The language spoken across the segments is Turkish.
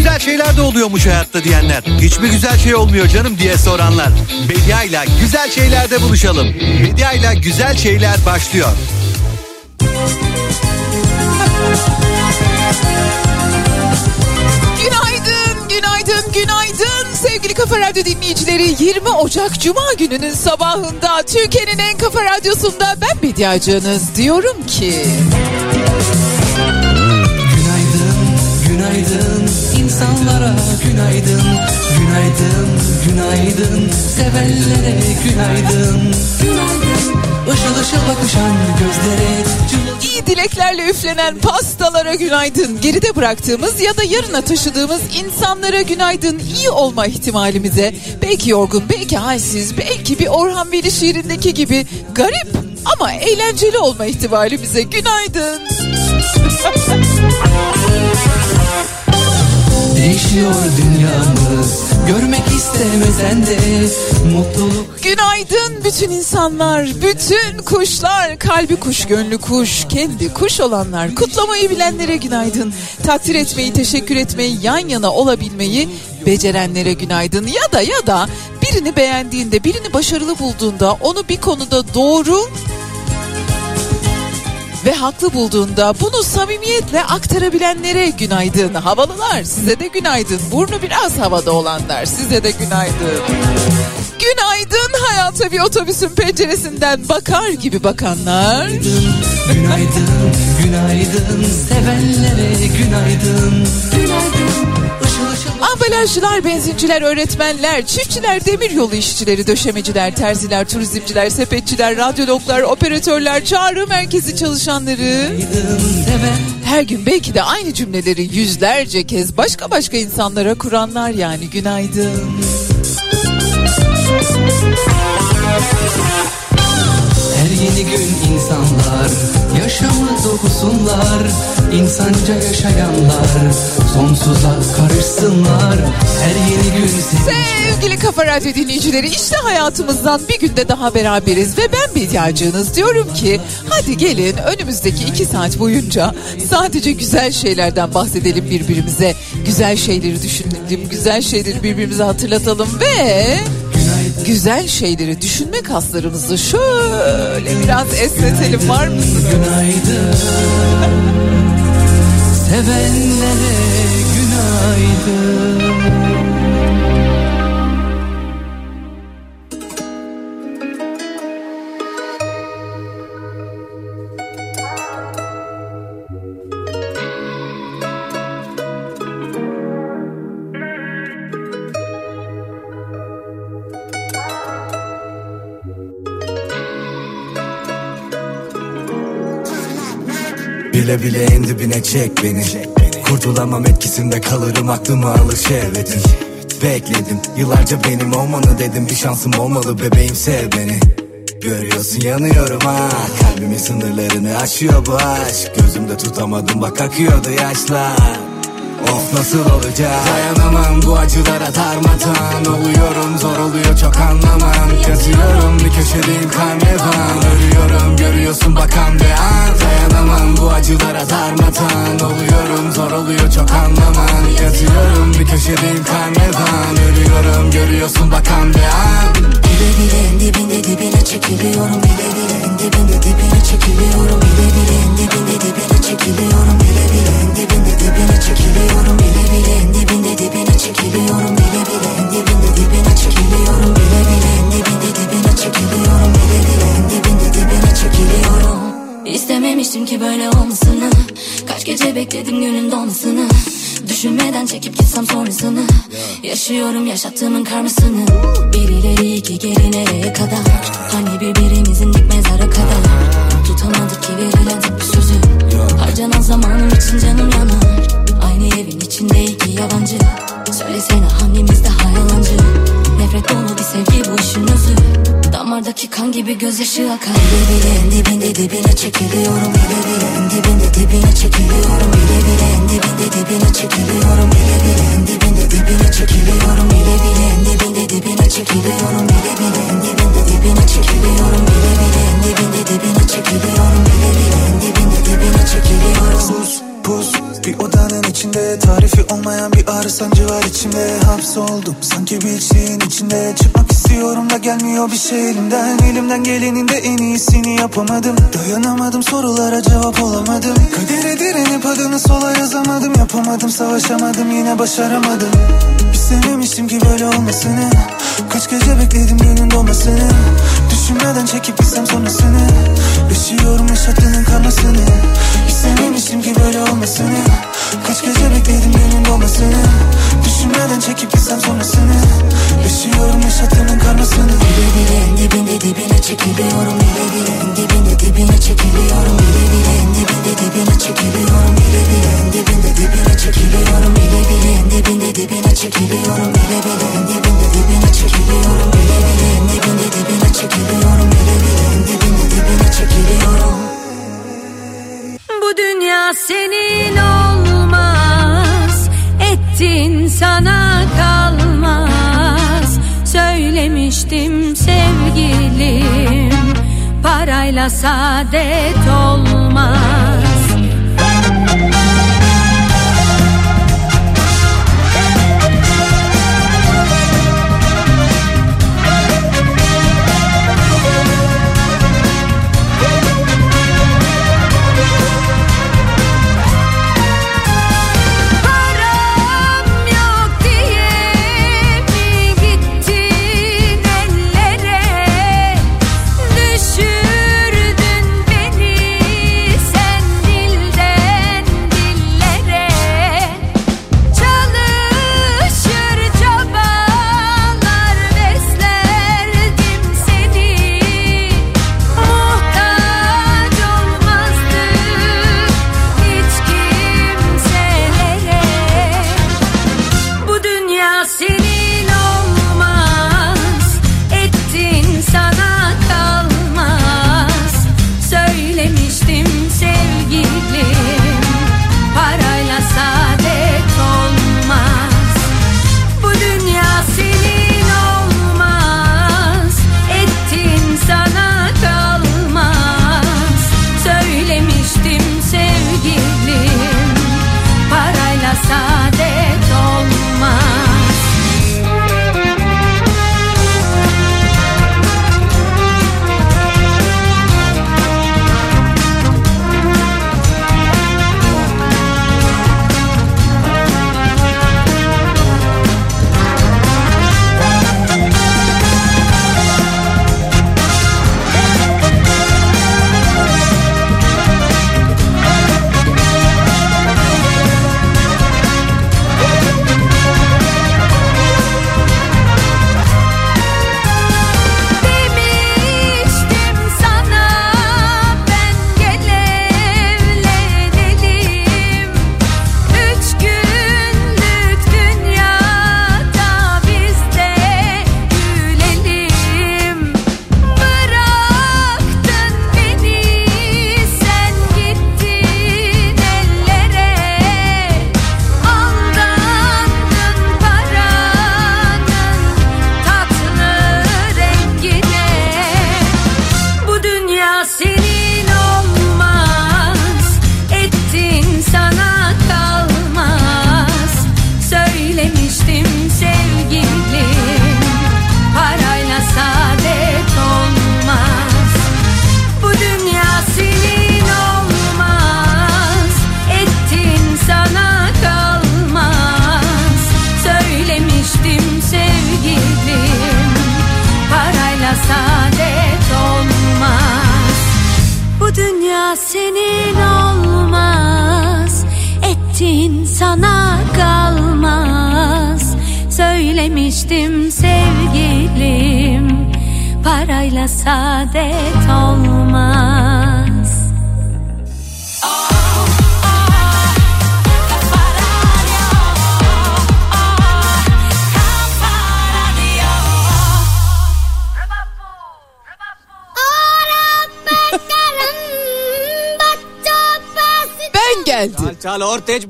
güzel şeyler de oluyormuş hayatta diyenler. Hiç mi güzel şey olmuyor canım diye soranlar. Bedia ile güzel şeylerde buluşalım. Bedia ile güzel şeyler başlıyor. Günaydın, günaydın, günaydın sevgili Kafa Radyo dinleyicileri. 20 Ocak Cuma gününün sabahında Türkiye'nin en kafa radyosunda ben Bediacınız diyorum ki... Günaydın, günaydın insanlara günaydın Günaydın, günaydın sevenlere günaydın Günaydın, ışıl bakışan gözlere İyi dileklerle üflenen pastalara günaydın. Geride bıraktığımız ya da yarına taşıdığımız insanlara günaydın. İyi olma ihtimalimize. Belki yorgun, belki halsiz, belki bir Orhan Veli şiirindeki gibi garip ama eğlenceli olma ihtimalimize günaydın. Değişiyor dünyamız görmek istemesen de mutluluk Günaydın bütün insanlar, bütün kuşlar, kalbi kuş, gönlü kuş, kendi kuş olanlar, kutlamayı bilenlere günaydın. Takdir etmeyi, teşekkür etmeyi, yan yana olabilmeyi becerenlere günaydın. Ya da ya da birini beğendiğinde, birini başarılı bulduğunda, onu bir konuda doğru ve haklı bulduğunda bunu samimiyetle aktarabilenlere günaydın. Havalılar size de günaydın. Burnu biraz havada olanlar size de günaydın. Günaydın hayata bir otobüsün penceresinden bakar gibi bakanlar. Günaydın, günaydın sevenlere günaydın Günaydın, Ambalajcılar, benzinciler, öğretmenler, çiftçiler, demiryolu işçileri, döşemeciler, terziler, turizmciler, sepetçiler, radyologlar, operatörler, çağrı merkezi çalışanları. Her gün belki de aynı cümleleri yüzlerce kez başka başka insanlara kuranlar yani günaydın. Yeni gün insanlar. Yaşamı dokusunlar insanca yaşayanlar. Sonsuza karışsınlar Her yeni gün sevinç Sevgili Kafa Radyo dinleyicileri işte hayatımızdan bir günde daha beraberiz ve ben Bediacığınız diyorum ki hadi gelin önümüzdeki iki saat boyunca sadece güzel şeylerden bahsedelim birbirimize. Güzel şeyleri düşünelim, güzel şeyleri birbirimize hatırlatalım ve güzel şeyleri düşünme kaslarımızı şöyle biraz esnetelim var mısınız? günaydın Sevenlere günaydın Bile bile en dibine çek beni. Kurtulamam etkisinde kalırım aklımı alır şehvetin Bekledim yıllarca benim olmanı dedim. Bir şansım olmalı bebeğim sev beni. Görüyorsun yanıyorum ha. Kalbimin sınırlarını aşıyor bu aşk. Gözümde tutamadım bak akıyordu yaşlar Of nasıl olacak? Dayanamam bu acılara darmadan Oluyorum zor oluyor çok anlamam. Yazıyorum bir köşedeyim karnevan. Ölüyorum görüyorsun bakan bir an. Dayanamam bu acılara darmadan Oluyorum zor oluyor çok anlamam. Yazıyorum bir köşedeyim karnevan. Ölüyorum görüyorsun bakan bir an. Bile bile dibinde dibine çekiliyorum. Bile bile dibinde dibine çekiliyorum Bile bile en dibinde dibine çekiliyorum Bile bile en dibinde dibine çekiliyorum Bile bile en dibinde dibine çekiliyorum Bile bile en dibinde dibine çekiliyorum Bile bile en dibinde dibine çekiliyorum Bile bile en dibinde dibine çekiliyorum. İstememiştim ki böyle olmasını Kaç gece bekledim günün dolmasını Düşünmeden çekip gitsem sonrasını Yaşıyorum yaşattığımın karmasını. Bir ileri iki geri nereye kadar? Hani birbirimizin dik mezara kadar Tutamadık ki verilen bir sözü. Harcanan zamanım için canım yanar. Aynı evin içinde iki yabancı. Söylesene hangimiz daha yalancı? Nefret dolu bir sevgi bu işin özü. Damardaki kan gibi gözyaşı akar. Bile bile en dibinde dibine çekiliyorum Bile bile. En dibinde dibine çekiliyorum Bile bile. En dibinde dibine çekiliyorum Bile bile. En dibinde dibine çekiliyorum Bile bile. En dibinde dibine çekiliyorum Bile bile. En dibinde dibine çekiliyorum Bile bile. En dibinde dibine çekiliyorum Bile bile. En dibine çekiliyorum. Sus pus. Bir odanın içinde Tarifi olmayan bir ağrı sancı var içimde. Hapsoldum sanki bir şeyin içinde. Çıkmak istiyorum da gelmiyor bir şey elimden. Elimden gelenin de en iyisini yapamadım. Dayanamadım sorulara cevap olamadım. Kadere direnip adını sola yazamadım. Yapamadım savaşamadım yine başaramadım. İstememiştim ki böyle olmasını. Kaç gece bekledim günün doğmasını Düşünmeden çekip gitsem sonrasını. Yaşıyorum yaşadığının karmasını. İstememiştim ki böyle olmasını. Kaç gece bekledim günün doğmasını Düşünmeden çekip gitsem sonrasını. Yaşıyorum yaşadığının karmasını Bile bile en dibinde dibine çekiliyorum Bile bile en dibinde dibine çekiliyorum Bile bile en dibinde dibine çekiliyorum Bile bile en dibinde dibine çekiliyorum Bile bile en dibinde dibine çekiliyorum Bile bile en dibinde dibine çekiliyorum Bile bile en dibinde dibine çekiliyorum Bile bile en dibinde dibine çekiliyorum. Bu dünya senin olmaz Ettin sana kalmaz. Söylemiştim sevgilim. Parayla saadet olmaz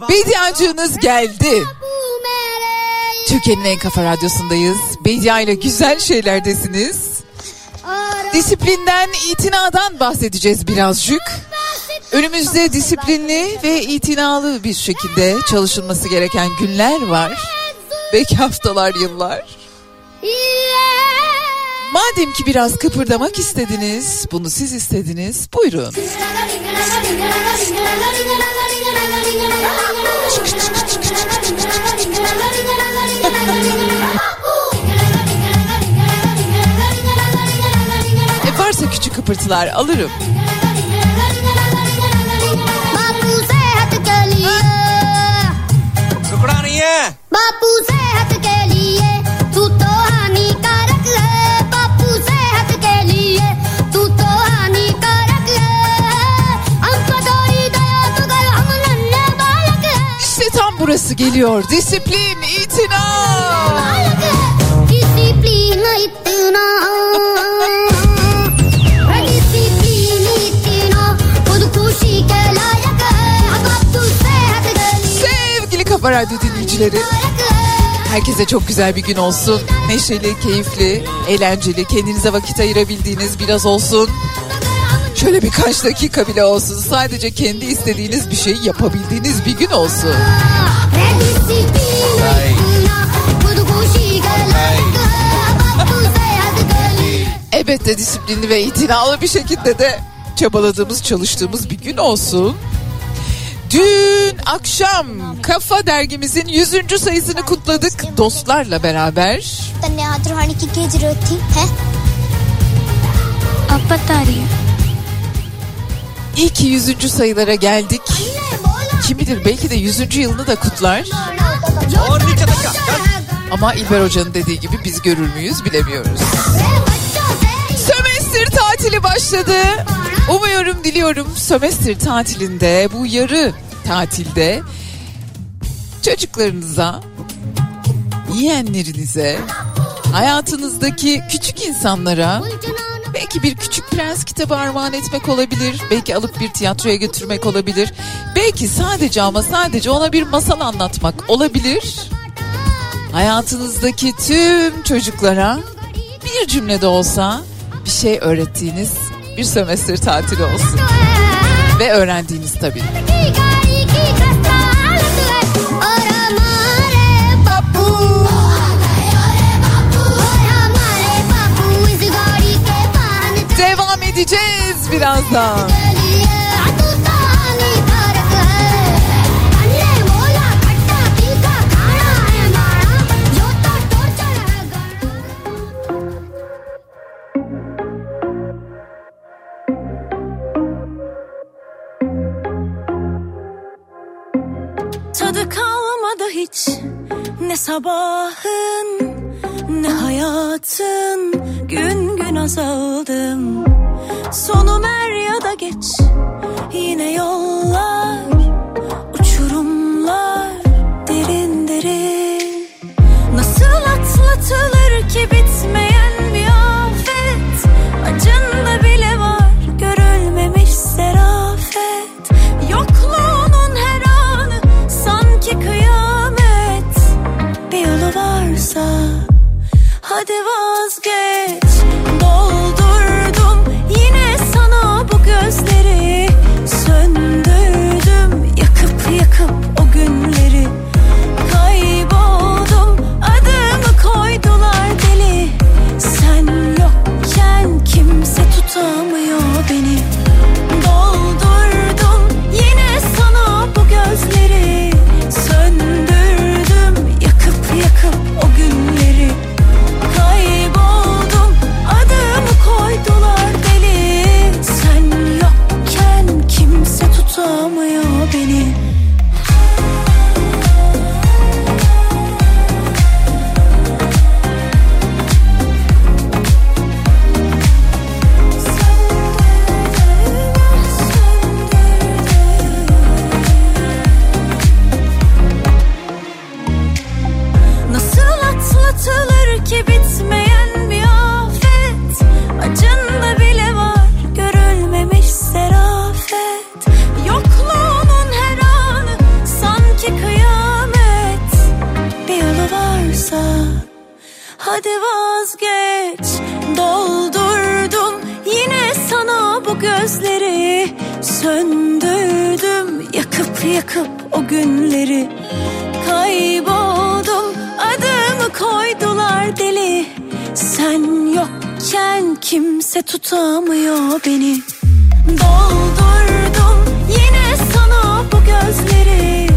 Bediacığınız geldi. Türkiye'nin en kafa radyosundayız. Bedia ile güzel şeylerdesiniz. Disiplinden, itinadan bahsedeceğiz birazcık. Önümüzde disiplinli ve itinalı bir şekilde çalışılması gereken günler var. Belki haftalar, yıllar. Madem ki biraz kıpırdamak istediniz, bunu siz istediniz, buyurun e varsa küçük kıpırtılar alırım. Babu sehat galiye. Babu sehat burası geliyor. Disiplin, itina. Disiplin, itina. Sevgili Kafa Radyo dinleyicileri. Herkese çok güzel bir gün olsun. Neşeli, keyifli, eğlenceli, kendinize vakit ayırabildiğiniz biraz olsun. Şöyle birkaç dakika bile olsun. Sadece kendi istediğiniz bir şeyi yapabildiğiniz bir gün olsun. Evet Elbette disiplinli ve itinalı bir şekilde de çabaladığımız, çalıştığımız bir gün olsun. Dün akşam Kafa dergimizin 100. sayısını kutladık dostlarla beraber. İyi ki 100. sayılara geldik. Kim bilir belki de 100. yılını da kutlar. Ama İlber Hoca'nın dediği gibi biz görür müyüz bilemiyoruz. Sömestr tatili başladı. Umuyorum diliyorum sömestr tatilinde bu yarı tatilde çocuklarınıza, yeğenlerinize, hayatınızdaki küçük insanlara belki bir küçük prens kitabı armağan etmek olabilir. Belki alıp bir tiyatroya götürmek olabilir. Belki sadece ama sadece ona bir masal anlatmak olabilir. Hayatınızdaki tüm çocuklara bir cümlede olsa bir şey öğrettiğiniz bir sömestr tatili olsun. Ve öğrendiğiniz tabii. edeceğiz birazdan. Tadı kalmadı hiç ne sabahın Hayatın Gün gün azaldım. Sonum er ya da geç. Yine yollar Uçurumlar Derin derin. Nasıl atlatılır ki bitmeyen bir afet? Acında bile var görülmemiş serafet. Yokluğunun her anı sanki kıyamet. Bir yolu varsa hadi vazgeç. Doldurdum Söndürdüm yakıp yakıp o günleri. Kayboldum adımı koydular deli. Sen yokken kimse tutamıyor beni. Doldurdum yine sana bu gözleri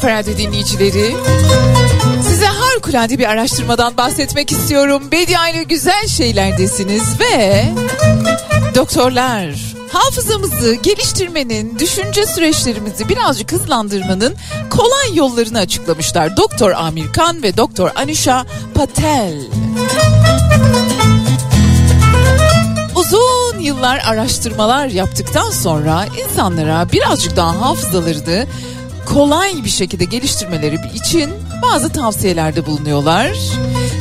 Kafa Radyo dinleyicileri, size harikulade bir araştırmadan bahsetmek istiyorum. Bedia ile güzel şeylerdesiniz ve doktorlar hafızamızı geliştirmenin, düşünce süreçlerimizi birazcık hızlandırmanın kolay yollarını açıklamışlar. Doktor Amir Khan ve Doktor Anusha Patel. Uzun yıllar araştırmalar yaptıktan sonra insanlara birazcık daha hafızalarını kolay bir şekilde geliştirmeleri için bazı tavsiyelerde bulunuyorlar.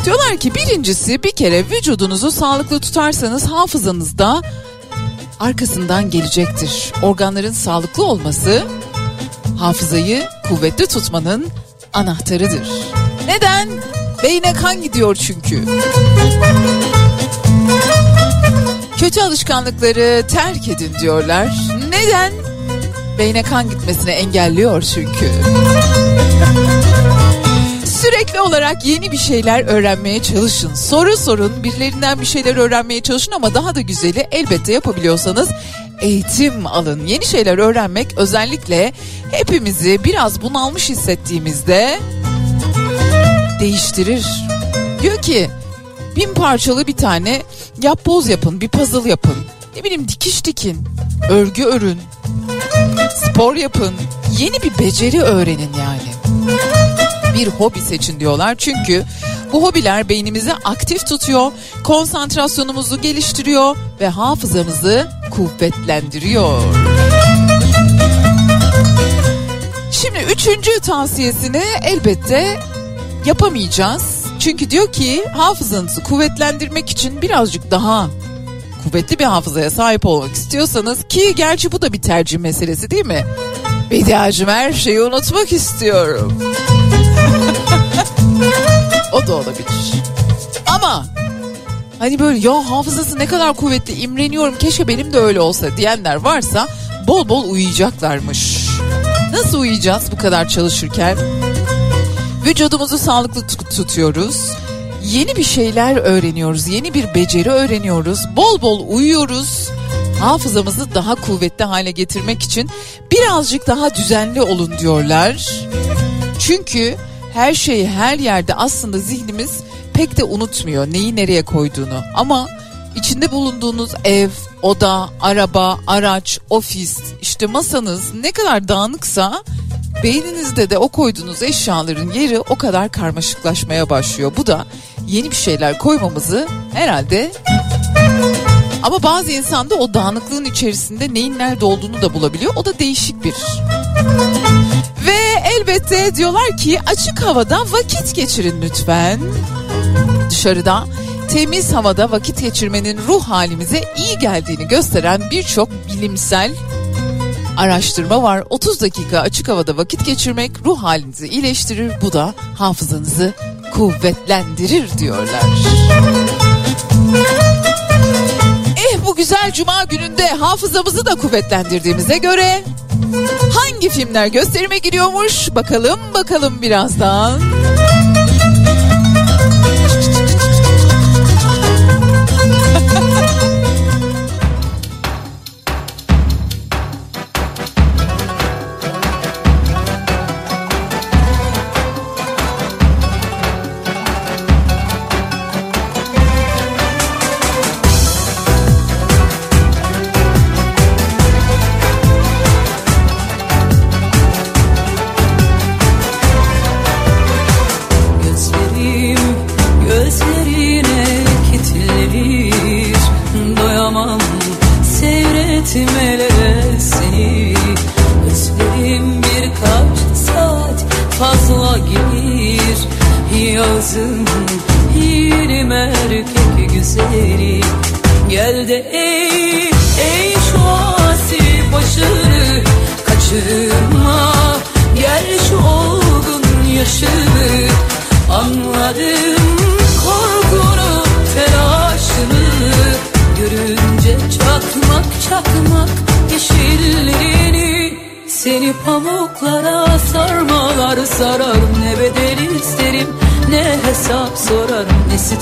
Diyorlar ki birincisi bir kere vücudunuzu sağlıklı tutarsanız hafızanız da arkasından gelecektir. Organların sağlıklı olması hafızayı kuvvetli tutmanın anahtarıdır. Neden? Beyne kan gidiyor çünkü. Kötü alışkanlıkları terk edin diyorlar. Neden? Beyne kan gitmesini engelliyor çünkü. Sürekli olarak yeni bir şeyler öğrenmeye çalışın. Soru sorun, birilerinden bir şeyler öğrenmeye çalışın ama daha da güzeli elbette yapabiliyorsanız eğitim alın. Yeni şeyler öğrenmek özellikle hepimizi biraz bunalmış hissettiğimizde değiştirir. Diyor ki bin parçalı bir tane yapboz yapın, bir puzzle yapın. Ne bileyim dikiş dikin, örgü örün, spor yapın. Yeni bir beceri öğrenin yani. Bir hobi seçin diyorlar çünkü bu hobiler beynimizi aktif tutuyor, konsantrasyonumuzu geliştiriyor ve hafızamızı kuvvetlendiriyor. Şimdi üçüncü tavsiyesini elbette yapamayacağız. Çünkü diyor ki hafızanızı kuvvetlendirmek için birazcık daha kuvvetli bir hafızaya sahip olmak istiyorsanız ki gerçi bu da bir tercih meselesi değil mi? Bediacım her şeyi unutmak istiyorum. o da olabilir. Ama hani böyle ya hafızası ne kadar kuvvetli imreniyorum keşke benim de öyle olsa diyenler varsa bol bol uyuyacaklarmış. Nasıl uyuyacağız bu kadar çalışırken? Vücudumuzu sağlıklı tut- tutuyoruz. Yeni bir şeyler öğreniyoruz. Yeni bir beceri öğreniyoruz. Bol bol uyuyoruz. Hafızamızı daha kuvvetli hale getirmek için birazcık daha düzenli olun diyorlar. Çünkü her şeyi her yerde aslında zihnimiz pek de unutmuyor neyi nereye koyduğunu. Ama içinde bulunduğunuz ev, oda, araba, araç, ofis, işte masanız ne kadar dağınıksa beyninizde de o koyduğunuz eşyaların yeri o kadar karmaşıklaşmaya başlıyor. Bu da yeni bir şeyler koymamızı herhalde ama bazı insan da o dağınıklığın içerisinde neyin nerede olduğunu da bulabiliyor. O da değişik bir. Ve elbette diyorlar ki açık havada vakit geçirin lütfen. Dışarıda temiz havada vakit geçirmenin ruh halimize iyi geldiğini gösteren birçok bilimsel araştırma var. 30 dakika açık havada vakit geçirmek ruh halinizi iyileştirir. Bu da hafızanızı kuvvetlendirir diyorlar. Eh bu güzel cuma gününde hafızamızı da kuvvetlendirdiğimize göre hangi filmler gösterime giriyormuş bakalım bakalım birazdan.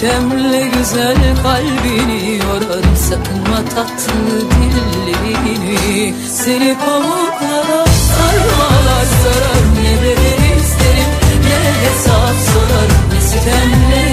Sitemle güzel kalbini yorar. Sakınma tatlı dillerini. Seni pamuklara sarmalar sarar. Ne bedel isterim ne hesap sorar Ne sitemle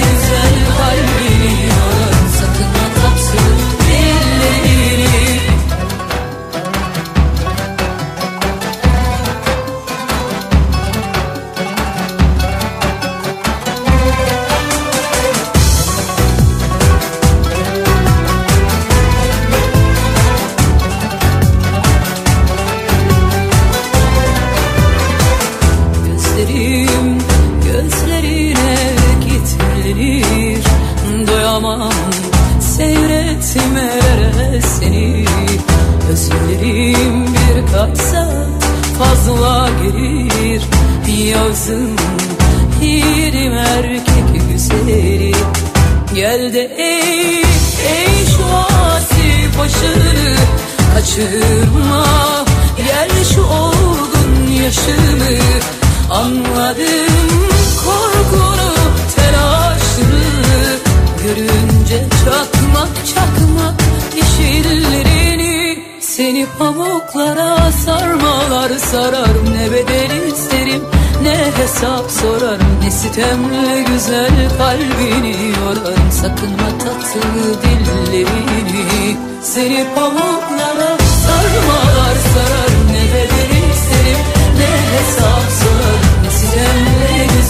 Sitemle güzel kalbini yoran Sakınma tatlı dillerini. Seni pamuklara sarmalar sarar Ne bedeli serim ne hesap sorar. Ne sitemle güzel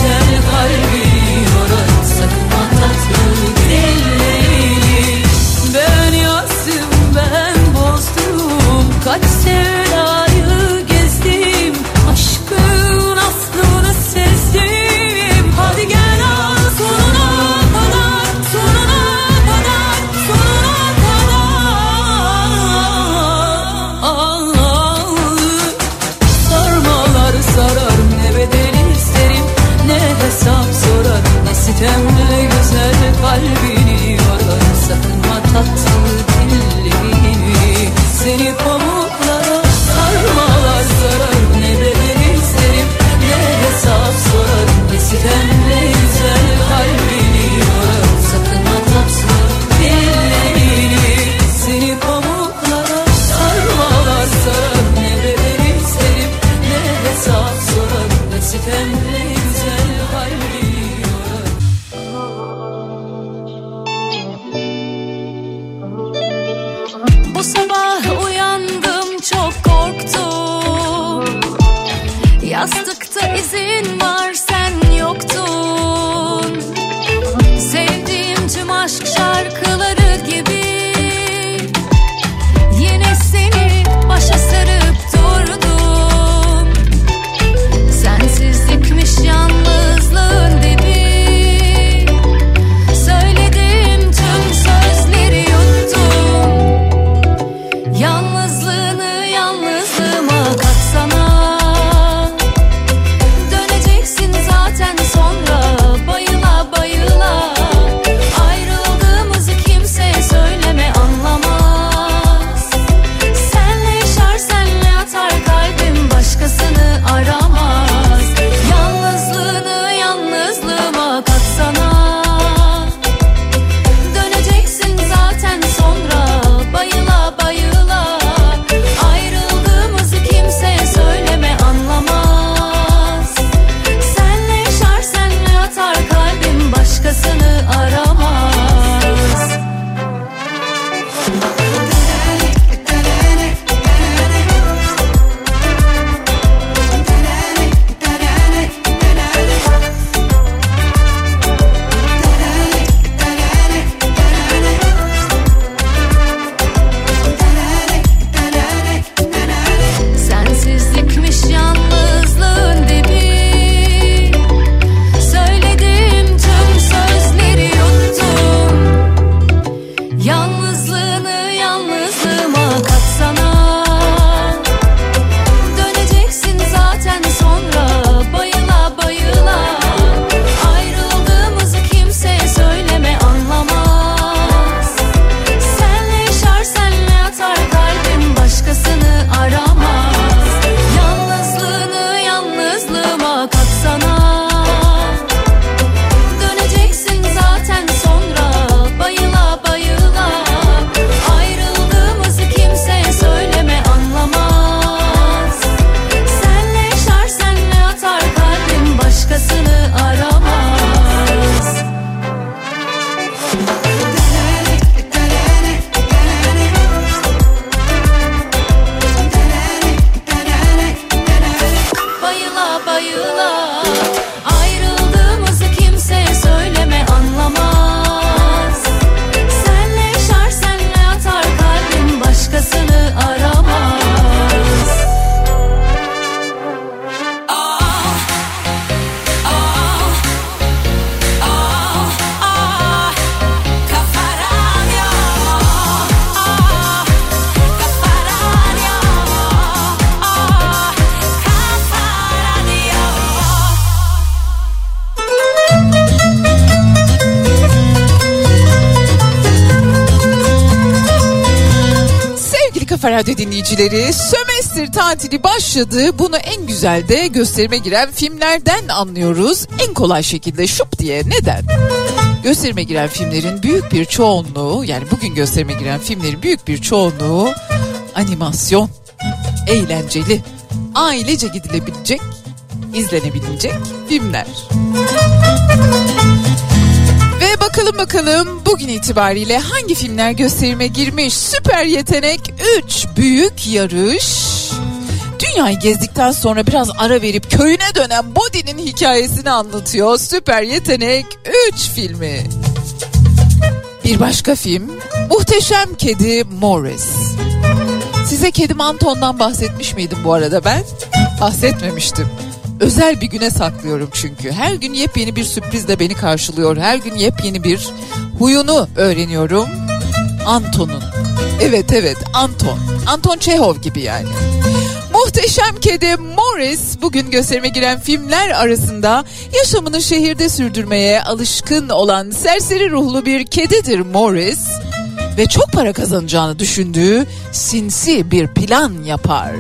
Thank you. Dinleyicileri sömestr tatili başladı. Bunu en güzel de gösterime giren filmlerden anlıyoruz. En kolay şekilde şup diye neden? Gösterime giren filmlerin büyük bir çoğunluğu yani bugün gösterime giren filmlerin büyük bir çoğunluğu animasyon, eğlenceli, ailece gidilebilecek, izlenebilecek filmler. Bakalım bakalım bugün itibariyle hangi filmler gösterime girmiş? Süper Yetenek 3 Büyük Yarış. Dünyayı gezdikten sonra biraz ara verip köyüne dönen Bodhi'nin hikayesini anlatıyor. Süper Yetenek 3 filmi. Bir başka film Muhteşem Kedi Morris. Size kedim Anton'dan bahsetmiş miydim bu arada ben? Bahsetmemiştim. Özel bir güne saklıyorum çünkü. Her gün yepyeni bir sürprizle beni karşılıyor. Her gün yepyeni bir huyunu öğreniyorum. Anton'un. Evet evet Anton. Anton Çehov gibi yani. Muhteşem Kedi Morris bugün gösterime giren filmler arasında yaşamını şehirde sürdürmeye alışkın olan serseri ruhlu bir kedidir Morris ve çok para kazanacağını düşündüğü sinsi bir plan yapar.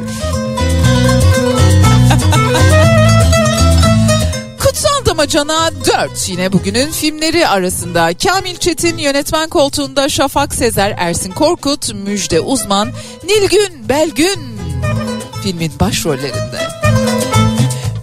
Kutsal Damacana 4 yine bugünün filmleri arasında. Kamil Çetin yönetmen koltuğunda Şafak Sezer, Ersin Korkut, Müjde Uzman, Nilgün Belgün filmin başrollerinde.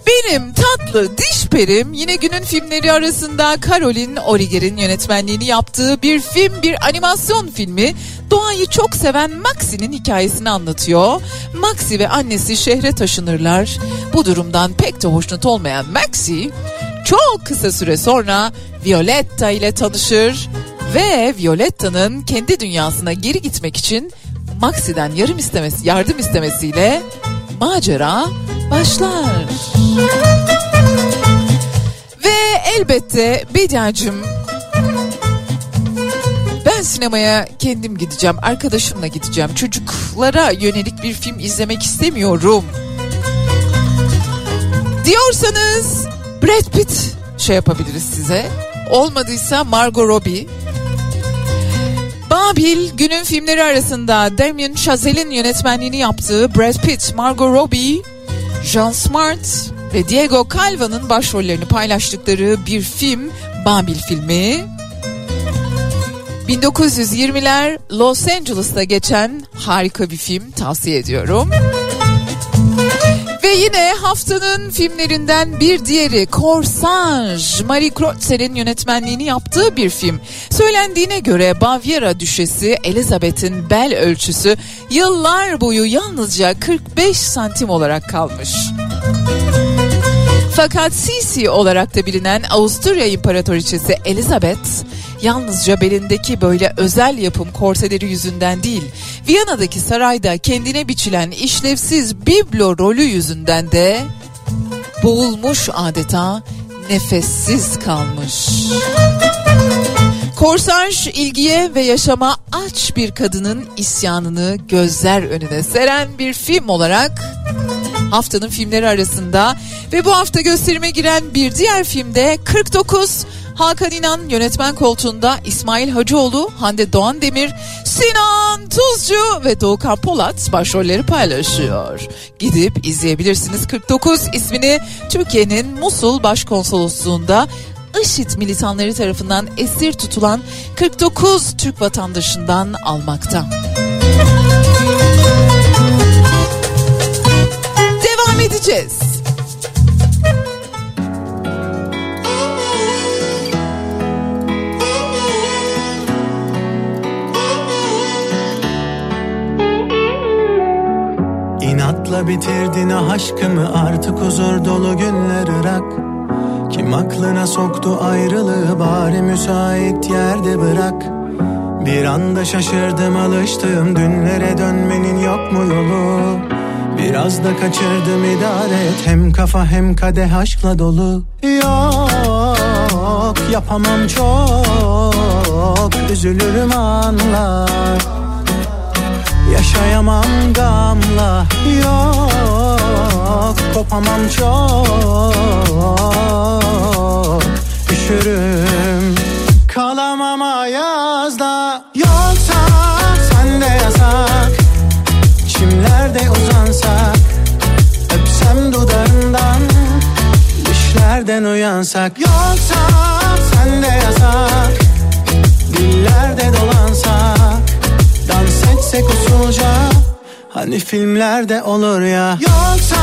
Benim tatlı diş perim yine günün filmleri arasında Caroline Origer'in yönetmenliğini yaptığı bir film, bir animasyon filmi. Doğayı çok seven Maxi'nin hikayesini anlatıyor. Maxi ve annesi şehre taşınırlar. Bu durumdan pek de hoşnut olmayan Maxi çok kısa süre sonra Violetta ile tanışır ve Violetta'nın kendi dünyasına geri gitmek için Maxi'den yardım istemesi, yardım istemesiyle macera başlar. Ve elbette Bediacım ben sinemaya kendim gideceğim, arkadaşımla gideceğim. Çocuklara yönelik bir film izlemek istemiyorum. Diyorsanız Brad Pitt şey yapabiliriz size. Olmadıysa Margot Robbie. Babil günün filmleri arasında Damien Chazelle'in yönetmenliğini yaptığı Brad Pitt, Margot Robbie, John Smart ve Diego Calva'nın başrollerini paylaştıkları bir film Babil filmi. 1920'ler Los Angeles'ta geçen harika bir film tavsiye ediyorum. Ve yine haftanın filmlerinden bir diğeri Corsage. Marie Kreutzel'in yönetmenliğini yaptığı bir film. Söylendiğine göre Bavyera düşesi Elizabeth'in bel ölçüsü yıllar boyu yalnızca 45 santim olarak kalmış. Fakat Sisi olarak da bilinen Avusturya İmparatoriçesi Elizabeth yalnızca belindeki böyle özel yapım korseleri yüzünden değil, Viyana'daki sarayda kendine biçilen işlevsiz biblo rolü yüzünden de boğulmuş adeta nefessiz kalmış. Korsaj ilgiye ve yaşama aç bir kadının isyanını gözler önüne seren bir film olarak haftanın filmleri arasında ve bu hafta gösterime giren bir diğer filmde 49 Hakan İnan yönetmen koltuğunda İsmail Hacıoğlu, Hande Doğan Demir, Sinan Tuzcu ve Doğukan Polat başrolleri paylaşıyor. Gidip izleyebilirsiniz 49 ismini Türkiye'nin Musul Başkonsolosluğu'nda IŞİD militanları tarafından esir tutulan 49 Türk vatandaşından almakta. Devam edeceğiz. İnatla bitirdin ah aşkımı artık huzur dolu günler ırak. Kim aklına soktu ayrılığı bari müsait yerde bırak. Bir anda şaşırdım alıştım dünlere dönmenin yok mu yolu Biraz da kaçırdım idare et hem kafa hem kadeh aşkla dolu. Yok yapamam çok. Üzülürüm anla. Yaşayamam gamla. Yok kopamam çok. Üşürüm. Kalamam ayazda Dillerden uyansak. Yoksa sen de yasak. Dillerde dolansak. Dans etsek usulca. Hani filmlerde olur ya. Yoksa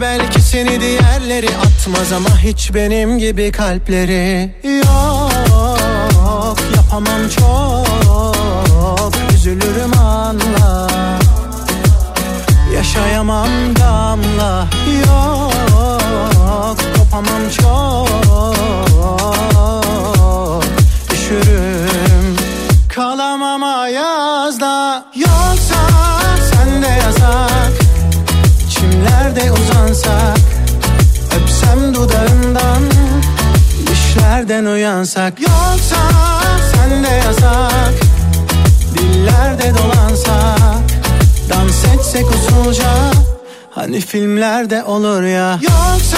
Belki seni diğerleri atmaz ama hiç benim gibi kalpleri Yok. Yapamam çok üzülürüm anla. Yaşayamam damla yok. Hani filmlerde olur ya. Yoksa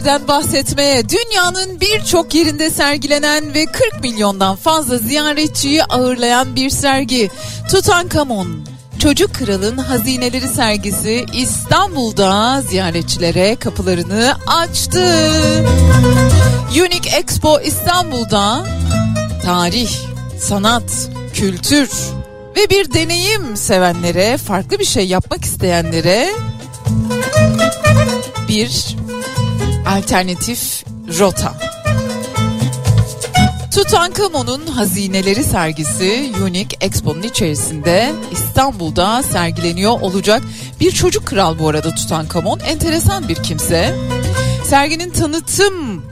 şeylerden bahsetmeye, dünyanın birçok yerinde sergilenen ve 40 milyondan fazla ziyaretçiyi ağırlayan bir sergi. Tutankamon Çocuk Kral'ın Hazineleri sergisi İstanbul'da ziyaretçilere kapılarını açtı. Unique Expo İstanbul'da tarih, sanat, kültür ve bir deneyim sevenlere, farklı bir şey yapmak isteyenlere bir alternatif rota. Tutankamon'un Hazineleri sergisi Unique Expo'nun içerisinde İstanbul'da sergileniyor olacak. Bir çocuk kral bu arada Tutankamon. Enteresan bir kimse. Serginin tanıtım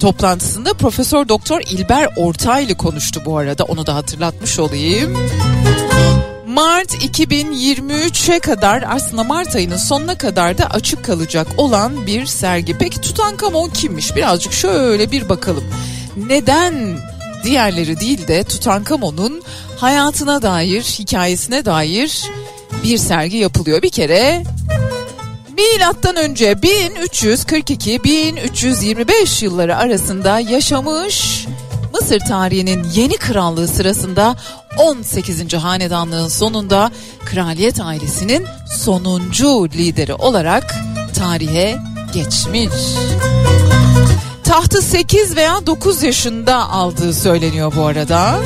toplantısında Profesör Doktor İlber Ortaylı konuştu bu arada. Onu da hatırlatmış olayım. Mart 2023'e kadar aslında Mart ayının sonuna kadar da açık kalacak olan bir sergi. Peki Tutankamon kimmiş? Birazcık şöyle bir bakalım. Neden diğerleri değil de Tutankamon'un hayatına dair, hikayesine dair bir sergi yapılıyor. Bir kere Milattan önce 1342-1325 yılları arasında yaşamış Mısır tarihinin yeni krallığı sırasında 18. hanedanlığın sonunda kraliyet ailesinin sonuncu lideri olarak tarihe geçmiş. Tahtı 8 veya 9 yaşında aldığı söyleniyor bu arada.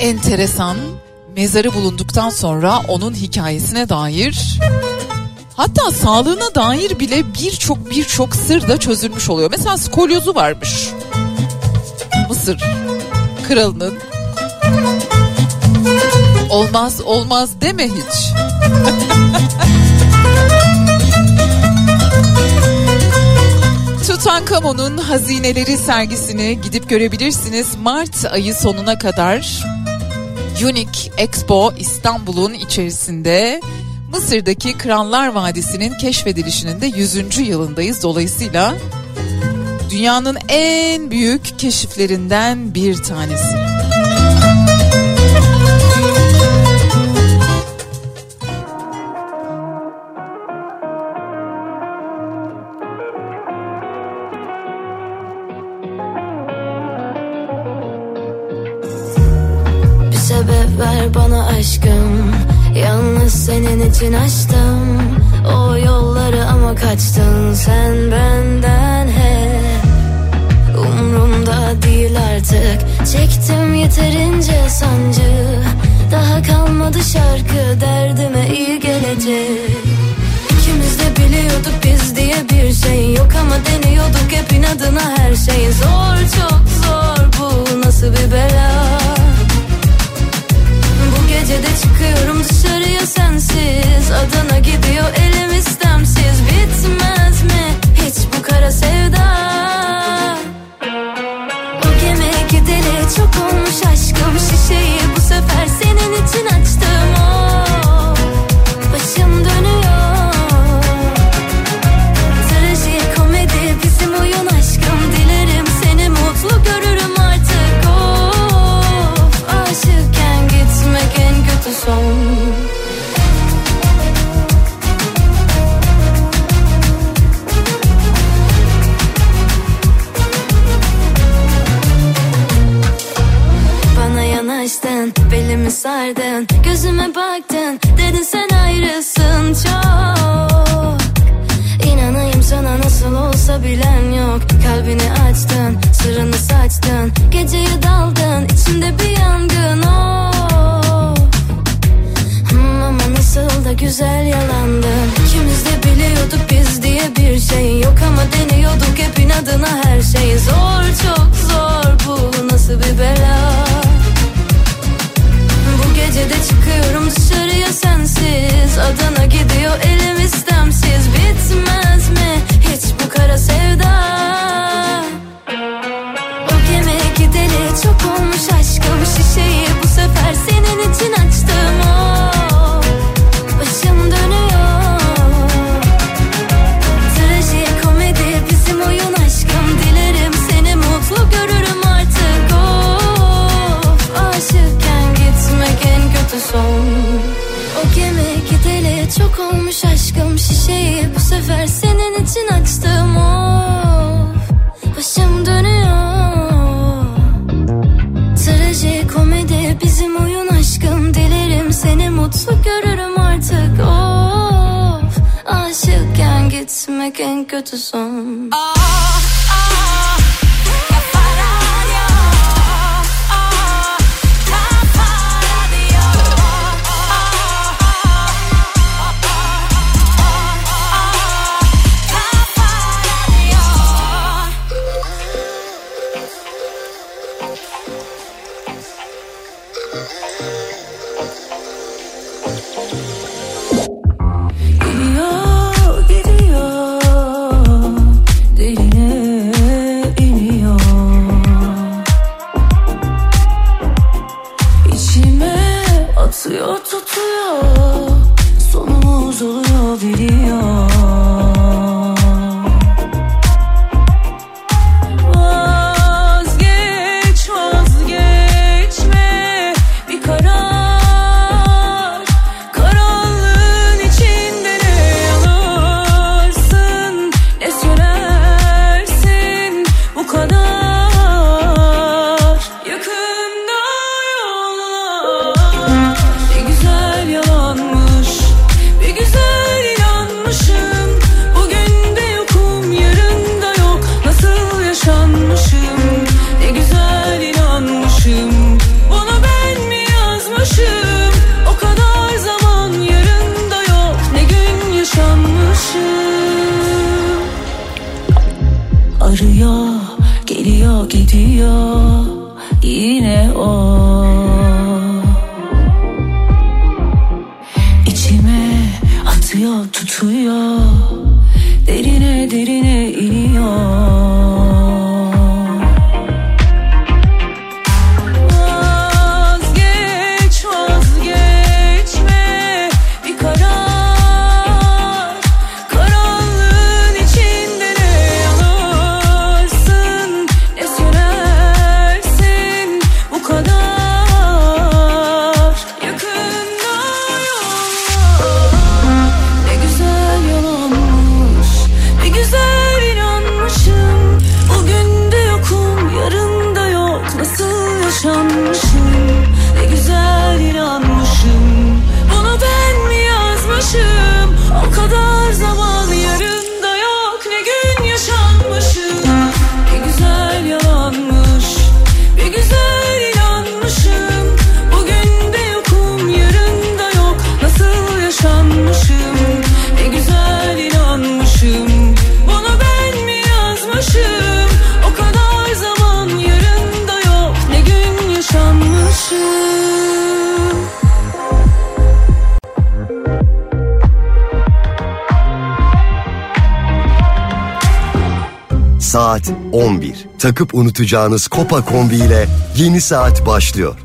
Enteresan mezarı bulunduktan sonra onun hikayesine dair hatta sağlığına dair bile birçok birçok sır da çözülmüş oluyor. Mesela skolyozu varmış. Mısır kralının olmaz olmaz deme hiç. Tutankamon'un hazineleri sergisini gidip görebilirsiniz. Mart ayı sonuna kadar Unique Expo İstanbul'un içerisinde Mısır'daki Krallar Vadisi'nin keşfedilişinin de 100. yılındayız. Dolayısıyla dünyanın en büyük keşiflerinden bir tanesi. Bir sebep ver bana aşkım Yalnız senin için açtım O yolları ama kaçtın sen benden hep Umrumda değil artık. Çektim yeterince sancı. Daha kalmadı şarkı derdime iyi gelecek. İkimiz de biliyorduk biz diye bir şey yok ama deniyorduk hep inadına her şey. Zor çok zor bu nasıl bir bela? Bu gece de çıkıyorum dışarıya sensiz. Adana gidiyor elim istemsiz. Bitmez mi hiç bu kara sevda 11. Takıp unutacağınız Kopa Kombi ile yeni saat başlıyor.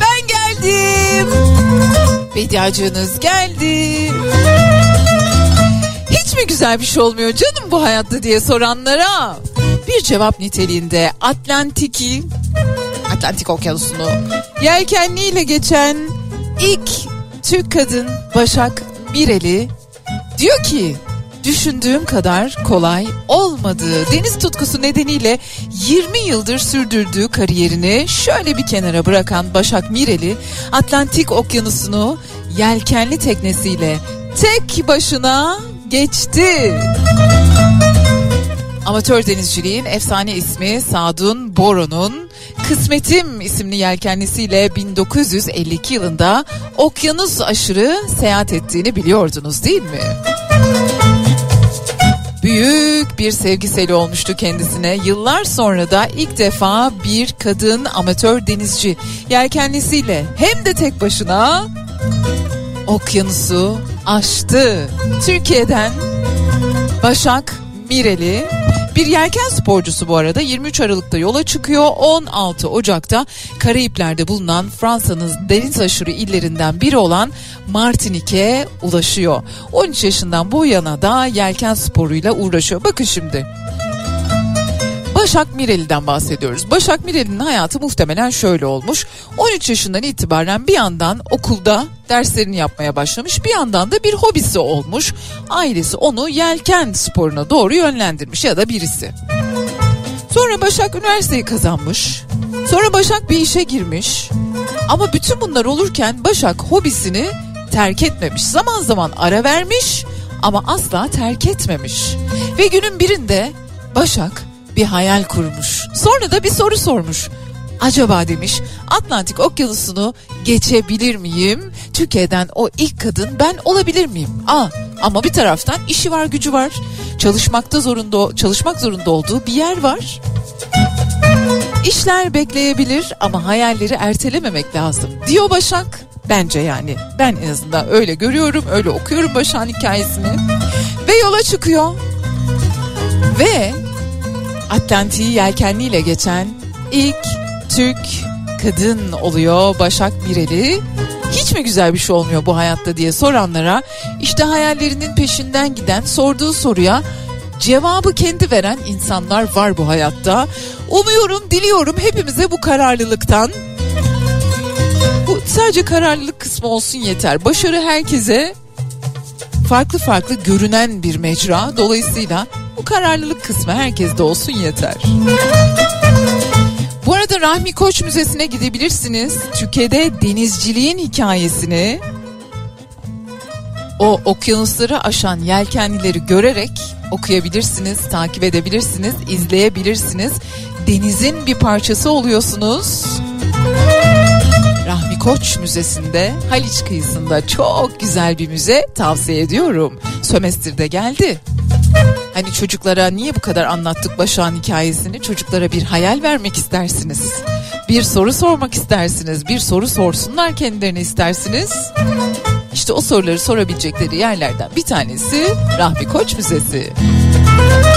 Ben geldim. Güzel bir şey olmuyor canım bu hayatta diye soranlara. Bir cevap niteliğinde Atlantik'i Atlantik Okyanusu'nu yelkenliyle geçen ilk Türk kadın Başak Mireli diyor ki düşündüğüm kadar kolay olmadığı deniz tutkusu nedeniyle 20 yıldır sürdürdüğü kariyerini şöyle bir kenara bırakan Başak Mireli Atlantik Okyanusu'nu yelkenli teknesiyle tek başına geçti. Amatör denizciliğin efsane ismi Sadun Boron'un Kısmetim isimli yelkenlisiyle 1952 yılında okyanus aşırı seyahat ettiğini biliyordunuz değil mi? Büyük bir sevgiseli olmuştu kendisine. Yıllar sonra da ilk defa bir kadın amatör denizci yelkenlisiyle hem de tek başına okyanusu aştı. Türkiye'den Başak Mireli Bir yelken sporcusu bu arada 23 Aralık'ta yola çıkıyor. 16 Ocak'ta Karayipler'de bulunan Fransa'nın deniz aşırı illerinden biri olan Martinique'e ulaşıyor. 13 yaşından bu yana da yelken sporuyla uğraşıyor. Bakın şimdi. Başak Mireli'den bahsediyoruz. Başak Mireli'nin hayatı muhtemelen şöyle olmuş. 13 yaşından itibaren bir yandan okulda derslerini yapmaya başlamış. Bir yandan da bir hobisi olmuş. Ailesi onu yelken sporuna doğru yönlendirmiş ya da birisi. Sonra Başak üniversiteyi kazanmış. Sonra Başak bir işe girmiş. Ama bütün bunlar olurken Başak hobisini terk etmemiş. Zaman zaman ara vermiş ama asla terk etmemiş. Ve günün birinde Başak bir hayal kurmuş. Sonra da bir soru sormuş. Acaba demiş Atlantik Okyanusu'nu geçebilir miyim? Türkiye'den o ilk kadın ben olabilir miyim? Aa, ama bir taraftan işi var gücü var. Çalışmakta zorunda çalışmak zorunda olduğu bir yer var. İşler bekleyebilir ama hayalleri ertelememek lazım diyor Başak. Bence yani ben en azından öyle görüyorum öyle okuyorum Başak'ın hikayesini. Ve yola çıkıyor. Ve Atlantik'i yelkenliyle geçen ilk Türk kadın oluyor Başak Bireli. Hiç mi güzel bir şey olmuyor bu hayatta diye soranlara işte hayallerinin peşinden giden sorduğu soruya cevabı kendi veren insanlar var bu hayatta. Umuyorum, diliyorum hepimize bu kararlılıktan bu sadece kararlılık kısmı olsun yeter. Başarı herkese farklı farklı görünen bir mecra. Dolayısıyla bu kararlılık kısmı herkeste olsun yeter. Bu arada Rahmi Koç Müzesi'ne gidebilirsiniz. Türkiye'de denizciliğin hikayesini o okyanusları aşan yelkenlileri görerek okuyabilirsiniz, takip edebilirsiniz, izleyebilirsiniz. Denizin bir parçası oluyorsunuz. Rahmi Koç Müzesi'nde Haliç kıyısında çok güzel bir müze tavsiye ediyorum. Sömestir'de geldi. Hani çocuklara niye bu kadar anlattık Başak'ın hikayesini? Çocuklara bir hayal vermek istersiniz. Bir soru sormak istersiniz. Bir soru sorsunlar kendilerine istersiniz. İşte o soruları sorabilecekleri yerlerden bir tanesi Rahmi Koç Müzesi. Ne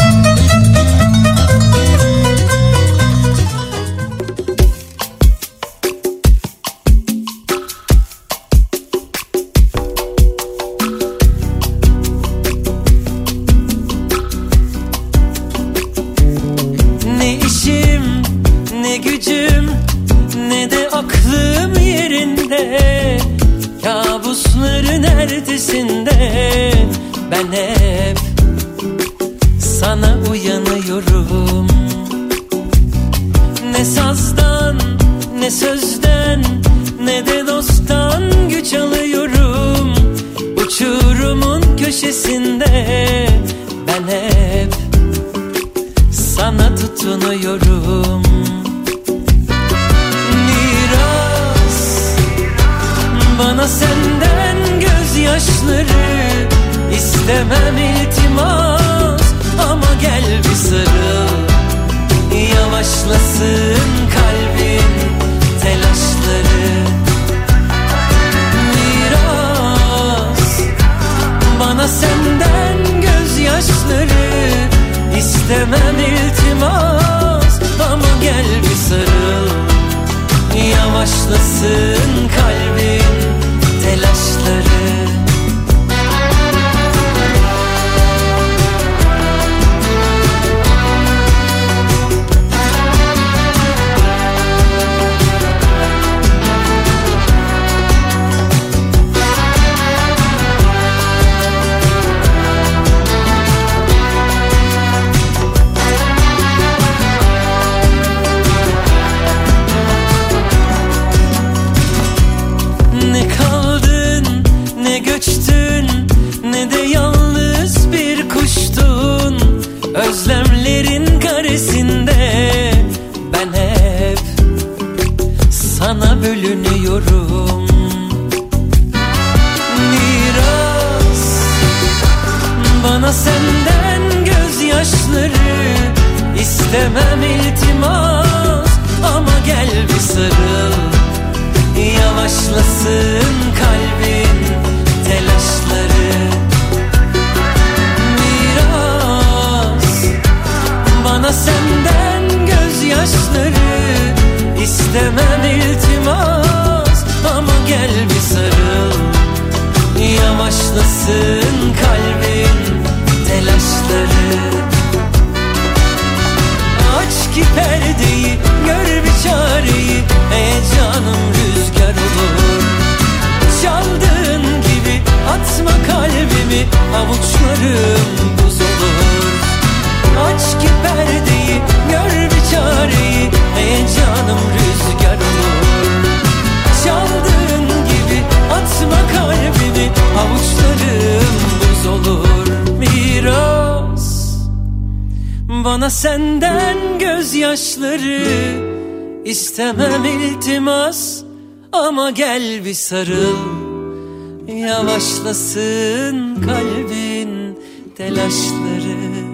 istemem iltimas Ama gel bir sarıl. Yavaşlasın kalbin telaşları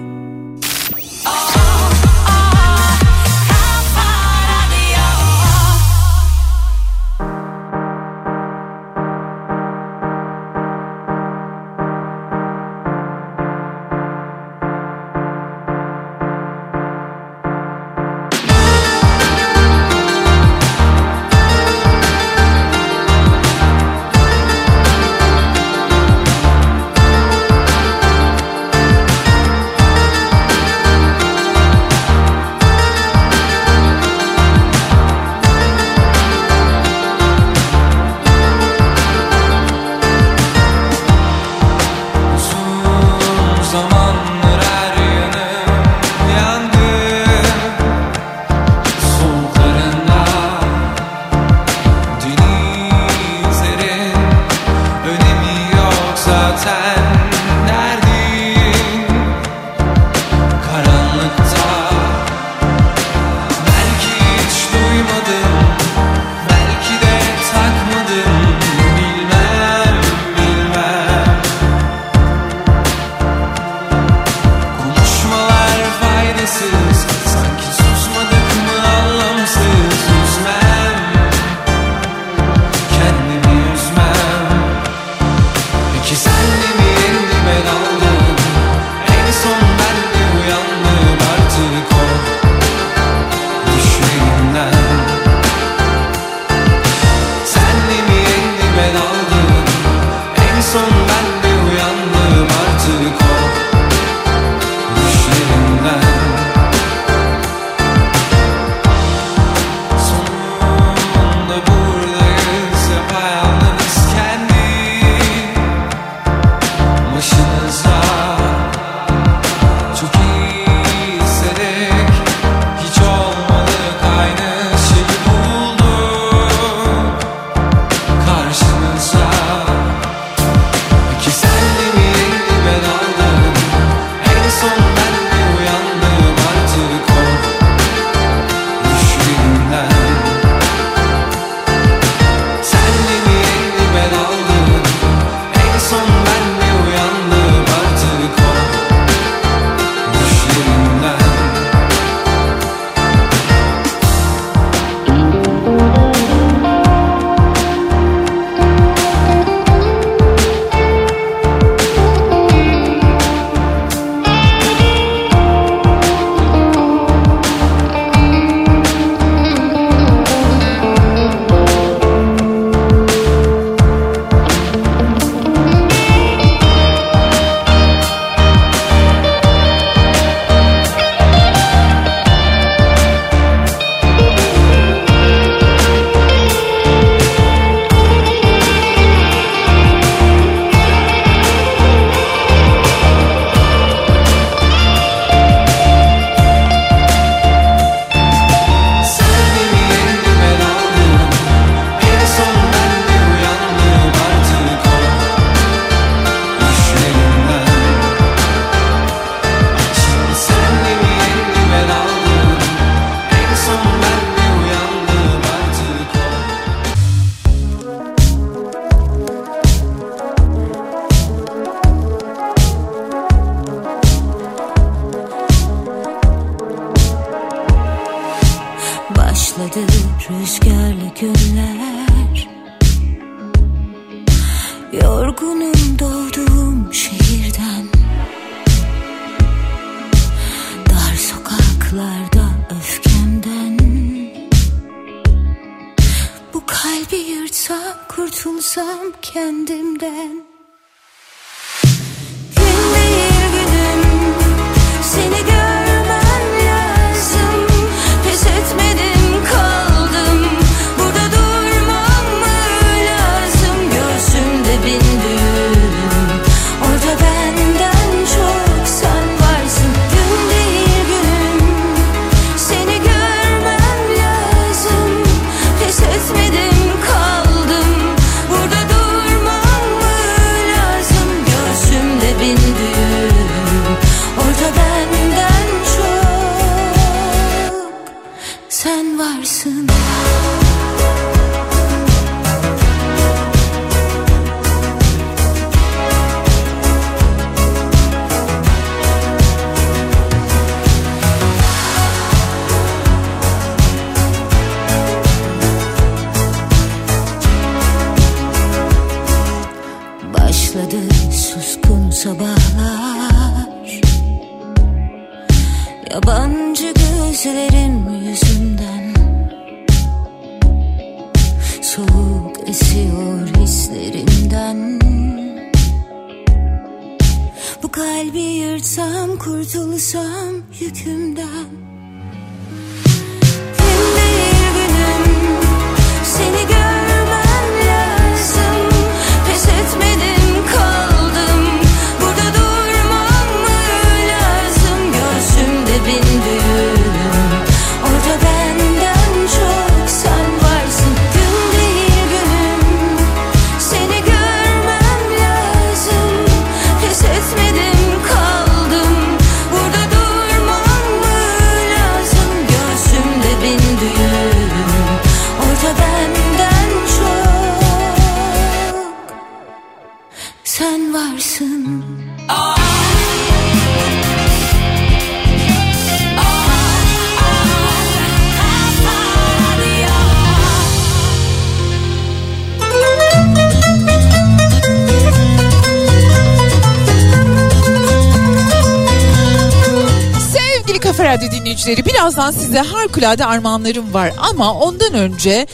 birazdan size harikulade armağanlarım var ama ondan önce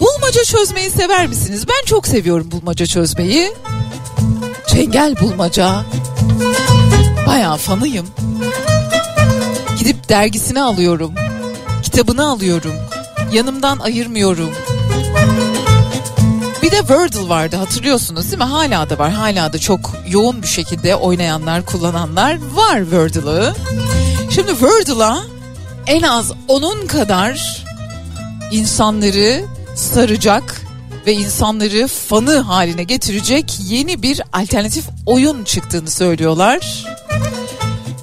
bulmaca çözmeyi sever misiniz? Ben çok seviyorum bulmaca çözmeyi. Çengel bulmaca. Bayağı fanıyım. Gidip dergisini alıyorum. Kitabını alıyorum. Yanımdan ayırmıyorum. Bir de Wordle vardı hatırlıyorsunuz değil mi? Hala da var. Hala da çok yoğun bir şekilde oynayanlar, kullananlar var Wordle'ı. Şimdi Wordle'a en az onun kadar insanları saracak ve insanları fanı haline getirecek yeni bir alternatif oyun çıktığını söylüyorlar.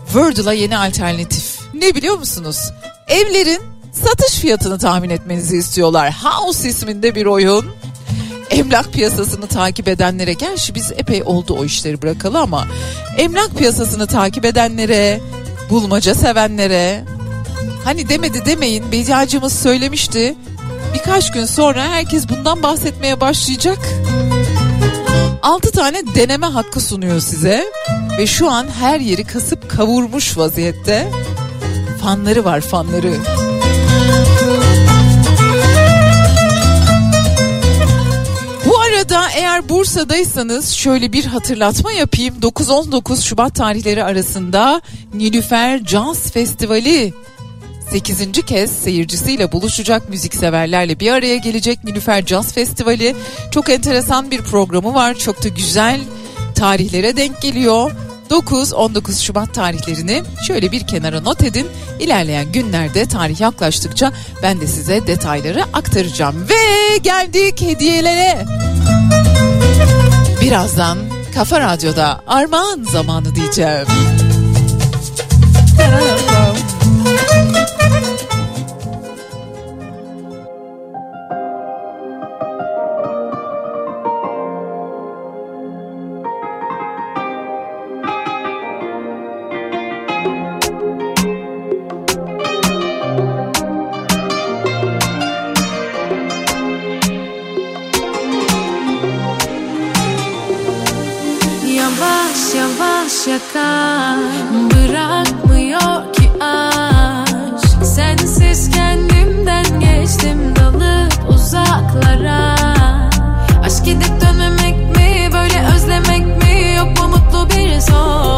Wordle'a yeni alternatif. Ne biliyor musunuz? Evlerin satış fiyatını tahmin etmenizi istiyorlar. House isminde bir oyun. Emlak piyasasını takip edenlere, gerçi biz epey oldu o işleri bırakalı ama emlak piyasasını takip edenlere, bulmaca sevenlere, hani demedi demeyin Bediacımız söylemişti. Birkaç gün sonra herkes bundan bahsetmeye başlayacak. 6 tane deneme hakkı sunuyor size ve şu an her yeri kasıp kavurmuş vaziyette. Fanları var fanları. Bu arada eğer Bursa'daysanız şöyle bir hatırlatma yapayım. 9-19 Şubat tarihleri arasında Nilüfer Jazz Festivali 8. kez seyircisiyle buluşacak müzikseverlerle bir araya gelecek Nilüfer Jazz Festivali. Çok enteresan bir programı var. Çok da güzel tarihlere denk geliyor. 9-19 Şubat tarihlerini şöyle bir kenara not edin. İlerleyen günlerde tarih yaklaştıkça ben de size detayları aktaracağım. Ve geldik hediyelere. Birazdan Kafa Radyo'da armağan zamanı diyeceğim. Uzaklara. Aşk gidip dönmemek mi Böyle özlemek mi? Yok mu mutlu bir son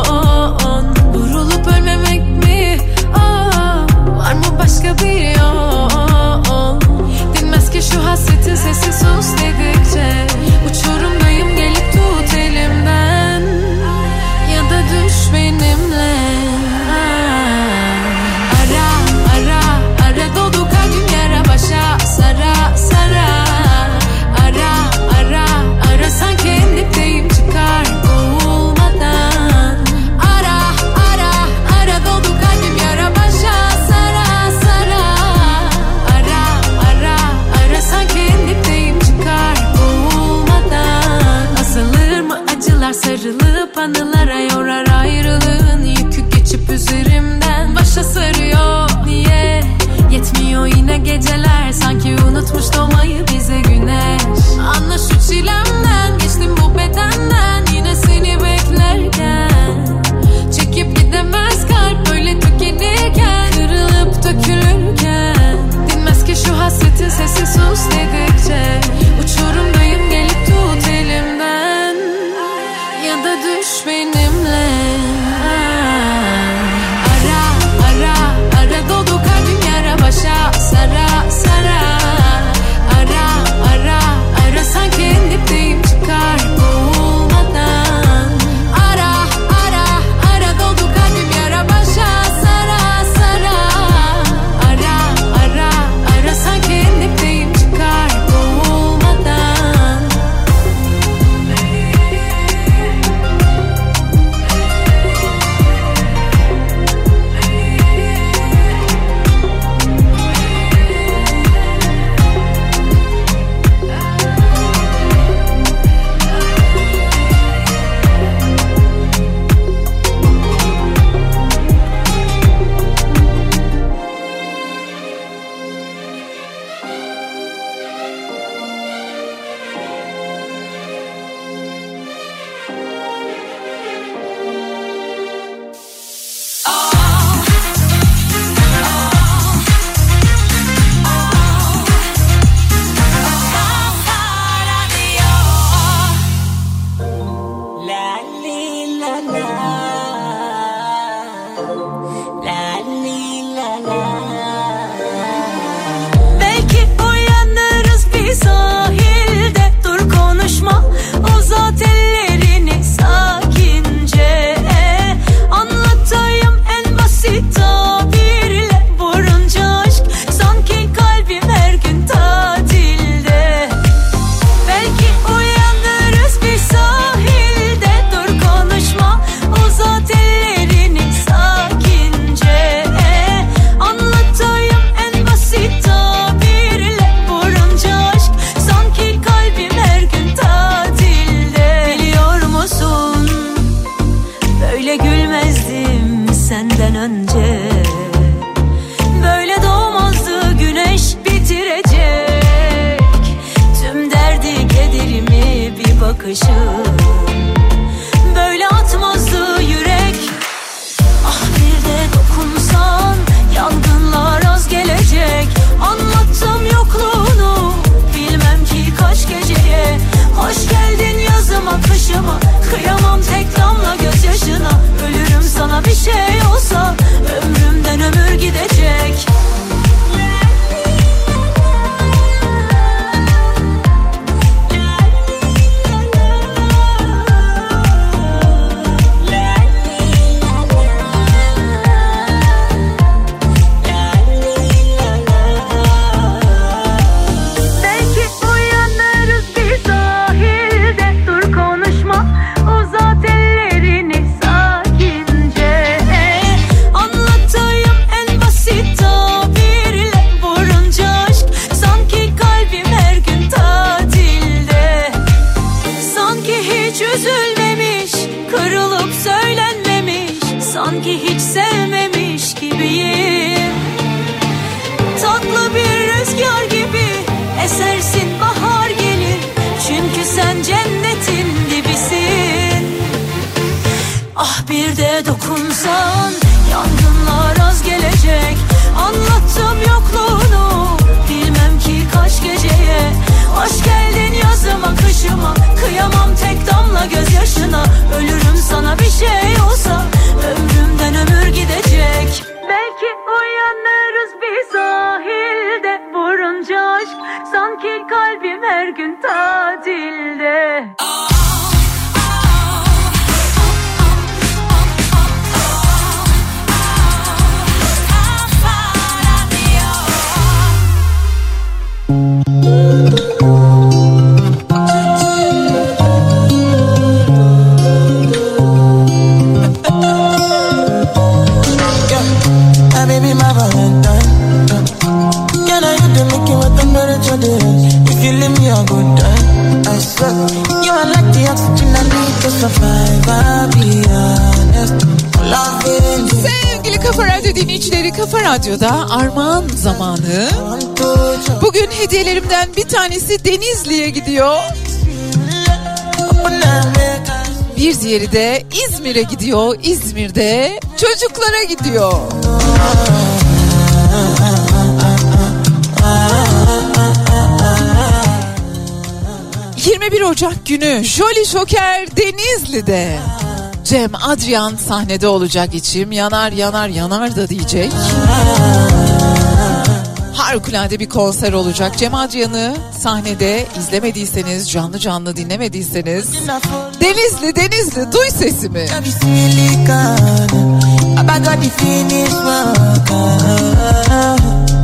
geceler Sanki unutmuş doğmayı bize güneş. Anla şu çilemden Geçtim bu bedenden Yine seni beklerken. Çekip gidemez kalp Böyle tükenirken Kırılıp dökülürken. Dinmez ki şu hasretin sesi sus dedikçe. Dokunsan Yangınlar az gelecek. Anlattım yokluğunu. Bilmem ki kaç geceye. Hoş geldin yazıma kışıma. Kıyamam tek damla gözyaşına. Ölürüm sana bir şey olsa. Ömrümden ömür gidecek. Belki uyanırız bir sahilde. Vurunca aşk. Sanki kalbim her gün tatilde Sevgili Kafa Radyo dinleyicileri Kafa Radyo'da armağan zamanı. Bugün hediyelerimden bir tanesi Denizli'ye gidiyor. Bir diğeri de İzmir'e gidiyor. İzmir'de çocuklara gidiyor. 21 Ocak günü Jolly Joker Denizli'de. Cem Adrian sahnede olacak içim yanar yanar yanar da diyecek. Harikulade bir konser olacak. Cem Adrian'ı sahnede izlemediyseniz, canlı canlı dinlemediyseniz Denizli Denizli duy sesimi.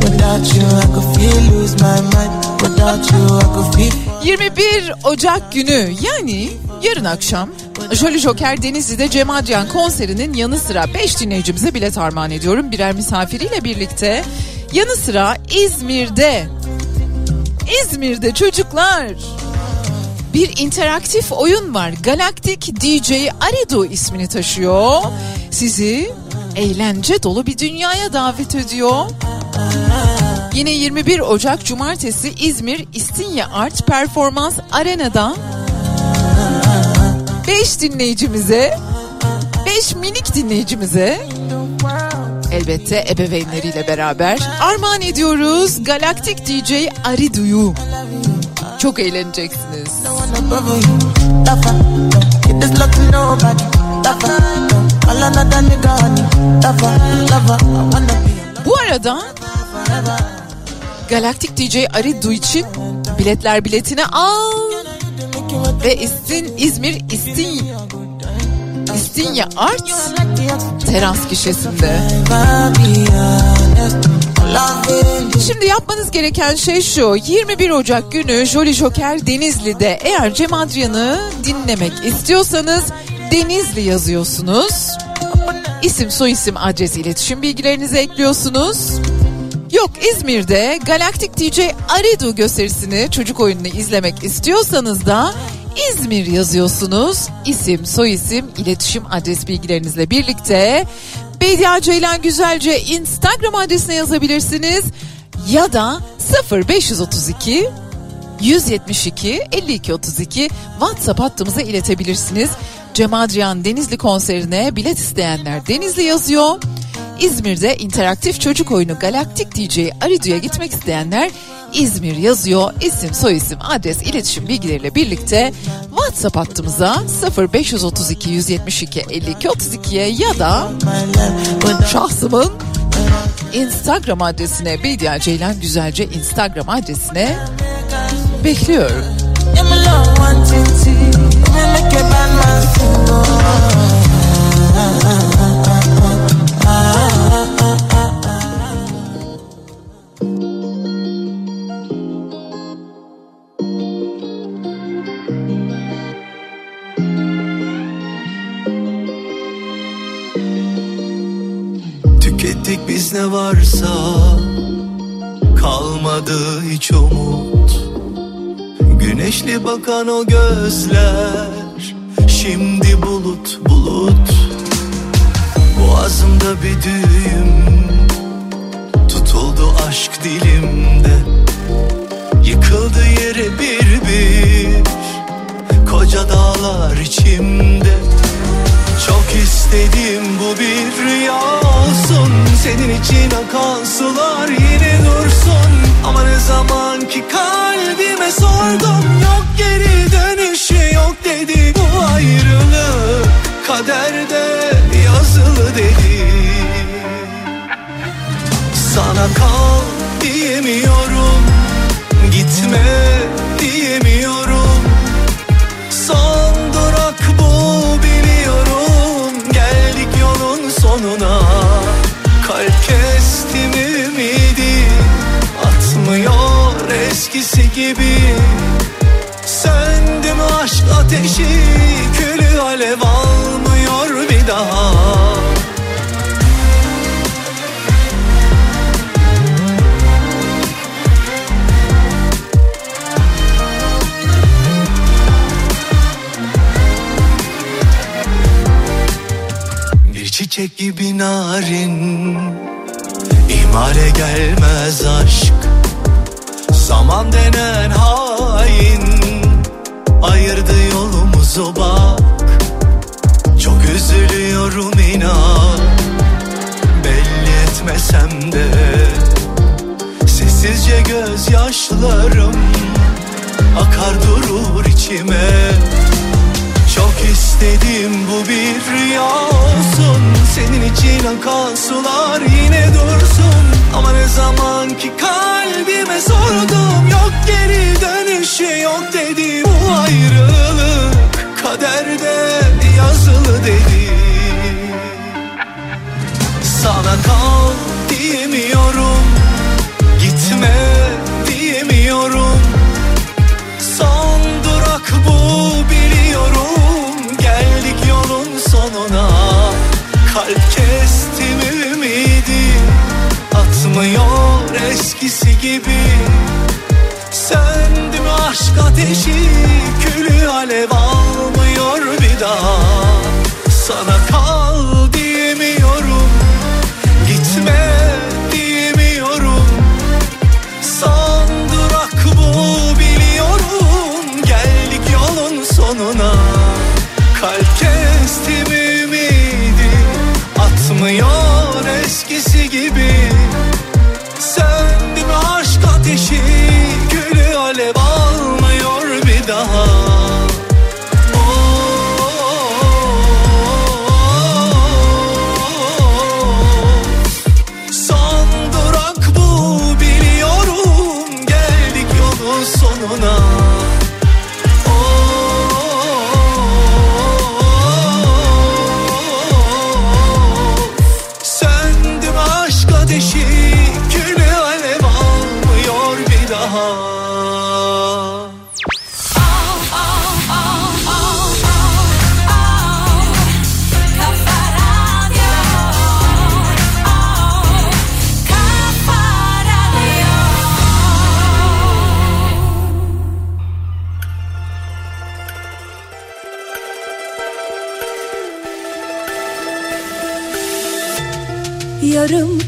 Without you, I could feel lose my mind. Without you, I could feel. 21 Ocak günü yani yarın akşam Jolly Joker Denizli'de Cem Adrian konserinin yanı sıra 5 dinleyicimize bilet armağan ediyorum. Birer misafiriyle birlikte yanı sıra İzmir'de İzmir'de çocuklar bir interaktif oyun var. Galaktik DJ Arido ismini taşıyor. Sizi eğlence dolu bir dünyaya davet ediyor. Yine 21 Ocak Cumartesi İzmir İstinye Art Performans Arena'da 5 dinleyicimize 5 minik dinleyicimize elbette ebeveynleriyle beraber armağan ediyoruz Galaktik DJ Aridu'yu. Çok eğleneceksiniz. Bu arada Galaktik DJ Aridu için biletler biletine al ve İstin, İzmir İstin, İstinye Art teras gişesinde. Şimdi yapmanız gereken şey şu. 21 Ocak günü Jolly Joker Denizli'de eğer Cem Adrian'ı dinlemek istiyorsanız Denizli yazıyorsunuz. İsim, soyisim, adres, iletişim bilgilerinizi ekliyorsunuz. Yok İzmir'de Galaktik DJ Aridu gösterisini çocuk oyununu izlemek istiyorsanız da İzmir yazıyorsunuz. İsim, soyisim, iletişim adres bilgilerinizle birlikte Bediye Ceylan Güzelce Instagram adresine yazabilirsiniz. Ya da 0532 172 52 32 WhatsApp hattımıza iletebilirsiniz. Cem Adrian Denizli konserine bilet isteyenler Denizli yazıyor. İzmir'de interaktif çocuk oyunu Galaktik DJ Aridu'ya gitmek isteyenler İzmir yazıyor. İsim, soyisim, adres, iletişim bilgileriyle birlikte WhatsApp hattımıza 0532 172 52 32'ye ya da şahsımın Instagram adresine Bediye Ceylan Güzelce Instagram adresine bekliyorum. Tükettik biz ne varsa Kalmadı hiç umut. Güneşli bakan o gözler Şimdi bulut bulut Boğazımda bir düğüm. Tutuldu aşk dilimde. Yıkıldı yere bir bir. Koca dağlar içimde. Çok istedim bu bir rüya olsun. Senin için akan sular yine dursun. Ama ne zaman ki kalbime sordum Yok geri dönüşü yok dedi Bu ayrılık kaderde yazılı dedi Sana kal diyemiyorum Gitme diyemiyorum. Son durak bu biliyorum Geldik yolun sonuna. Kalp kestim ümidi Atmıyor eskisi gibi. Söndü mü aşk ateşi Külü alev bir daha. Bir çiçek gibi narin İhmale gelmez aşk. Zaman denen hain Ayırdı yolumuzu bak üzülüyorum inan. Belli etmesem de Sessizce gözyaşlarım Akar durur içime. Çok istedim bu bir rüya olsun. Senin için akan sular yine dursun. Ama ne zaman ki kalbime sordum Yok geri dönüşü yok dedi Bu ayrılık kaderde yazılı dedi. Sana kal diyemiyorum Gitme diyemiyorum. Son durak bu biliyorum Geldik yolun sonuna. Kalp kestim ümidi Atmıyor eskisi gibi. Söndü aşk ateşi alev almıyor bir daha. Sana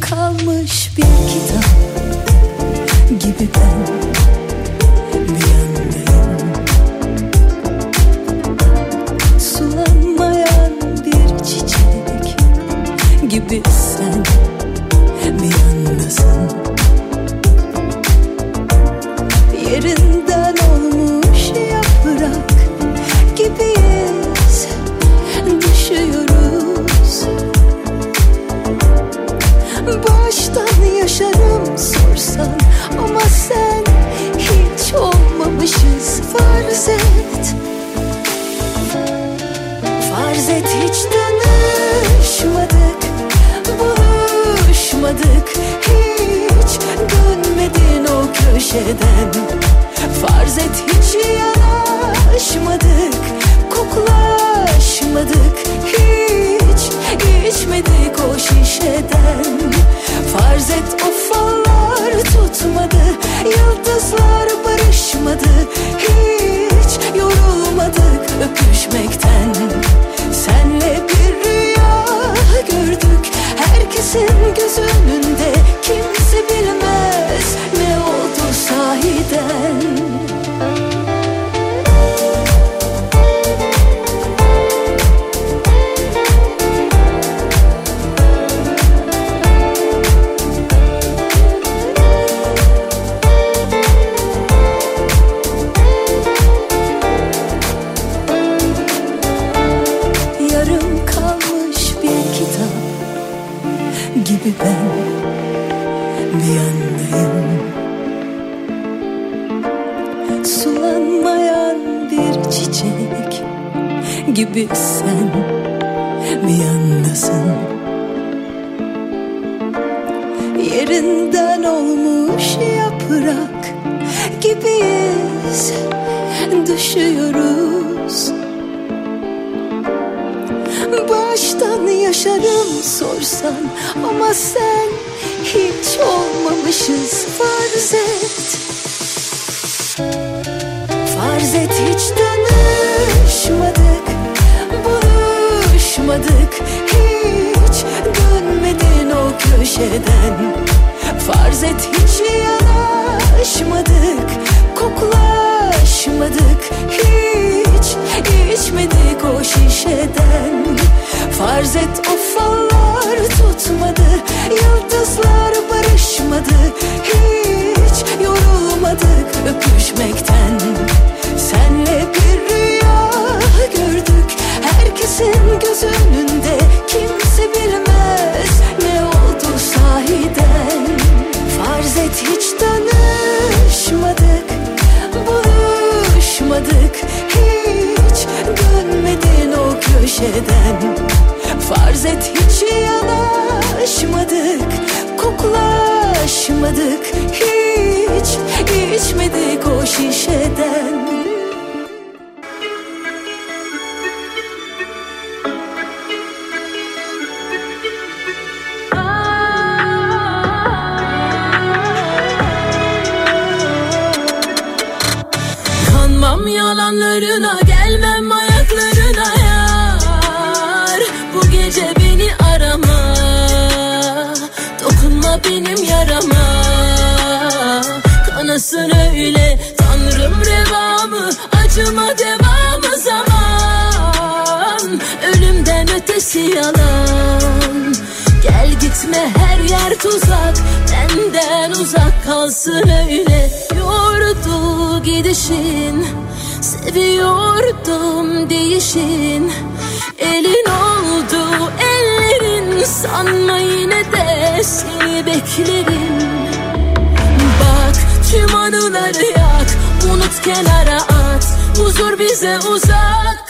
kalmış bir kitap gibi ben bir yandayım Sulanmayan bir çiçek gibi sen olmamışız Farz et. Farz et hiç tanışmadık Buluşmadık. Hiç dönmedin o köşeden. Farz et hiç yanaşmadık Koklaşmadık Hiç içmedik o şişeden. Farz et o tutmadı Yıldızlar barışmadı Hiç yorulmadık öpüşmekten. Senle bir rüya gördük Herkesin göz önünde Kimse Farz et o fallar tutmadı Yıldızlar barışmadı Hiç yorulmadık öpüşmekten. Senle bir rüya gördük Herkesin göz önünde Kimse bilmez ne oldu sahiden. Farz et hiç tanışmadık Buluşmadık Hiç dönmedin o köşeden Farz et hiç yanaşmadık Koklaşmadık Hiç içmedik o şişeden uzak kalsın öyle Yordu gidişin? Seviyordum değişin. Elin oldu ellerin Sanma yine de seni beklerim. Bak tüm anıları yak Unut kenara at. Huzur bize uzak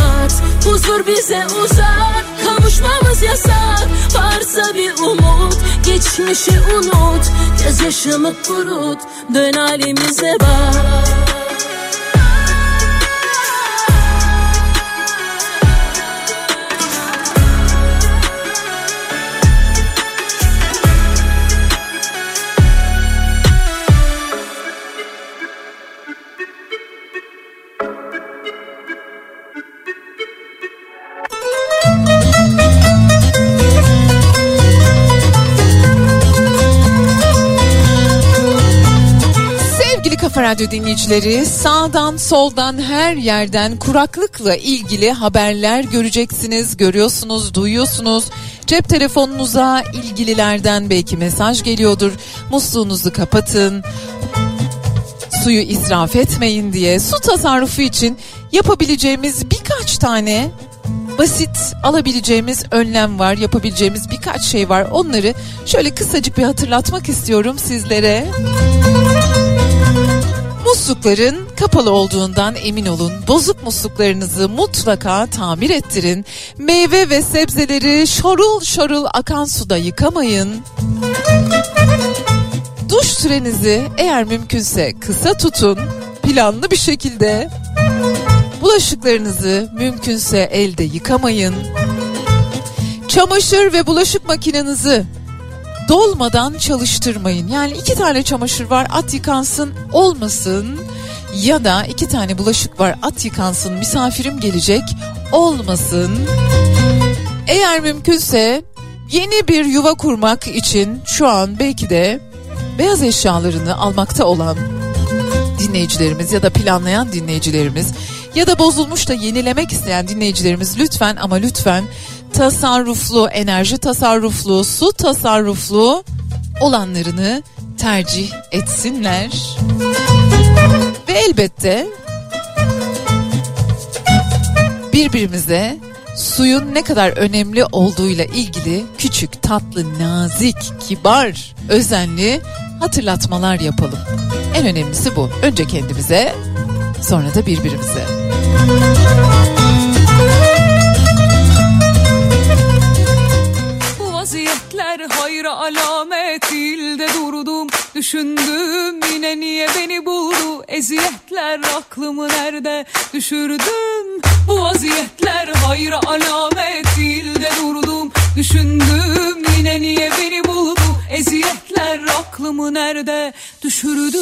Huzur bize uzak Kavuşmamız yasak. Varsa bir umut Geçmişi unut. Gözyaşımı kurut Dön halimize bak Radyo dinleyicileri sağdan soldan her yerden kuraklıkla ilgili haberler göreceksiniz, görüyorsunuz, duyuyorsunuz. Cep telefonunuza ilgililerden belki mesaj geliyordur. Musluğunuzu kapatın, suyu israf etmeyin diye su tasarrufu için yapabileceğimiz birkaç tane basit alabileceğimiz önlem var, yapabileceğimiz birkaç şey var. Onları şöyle kısacık bir hatırlatmak istiyorum sizlere. Muslukların kapalı olduğundan emin olun. Bozuk musluklarınızı mutlaka tamir ettirin. Meyve ve sebzeleri şorul şorul akan suda yıkamayın. Duş sürenizi eğer mümkünse kısa tutun. Planlı bir şekilde. Bulaşıklarınızı mümkünse elde yıkamayın. Çamaşır ve bulaşık makinenizi dolmadan çalıştırmayın. Yani iki tane çamaşır var at yıkansın olmasın ya da iki tane bulaşık var at yıkansın misafirim gelecek olmasın. Eğer mümkünse yeni bir yuva kurmak için şu an belki de beyaz eşyalarını almakta olan dinleyicilerimiz ya da planlayan dinleyicilerimiz ya da bozulmuş da yenilemek isteyen dinleyicilerimiz lütfen ama lütfen tasarruflu, enerji tasarruflu, su tasarruflu olanlarını tercih etsinler. Ve elbette birbirimize suyun ne kadar önemli olduğuyla ilgili küçük, tatlı, nazik, kibar, özenli hatırlatmalar yapalım. En önemlisi bu. Önce kendimize, sonra da birbirimize. Bu hayra alamet değil de durdum. Düşündüm yine niye beni buldu? Eziyetler aklımı nerede? Düşürdüm Bu vaziyetler. Hayra alamet değil de durdum. Düşündüm yine niye beni buldu? Eziyetler aklımı nerede? Düşürdüm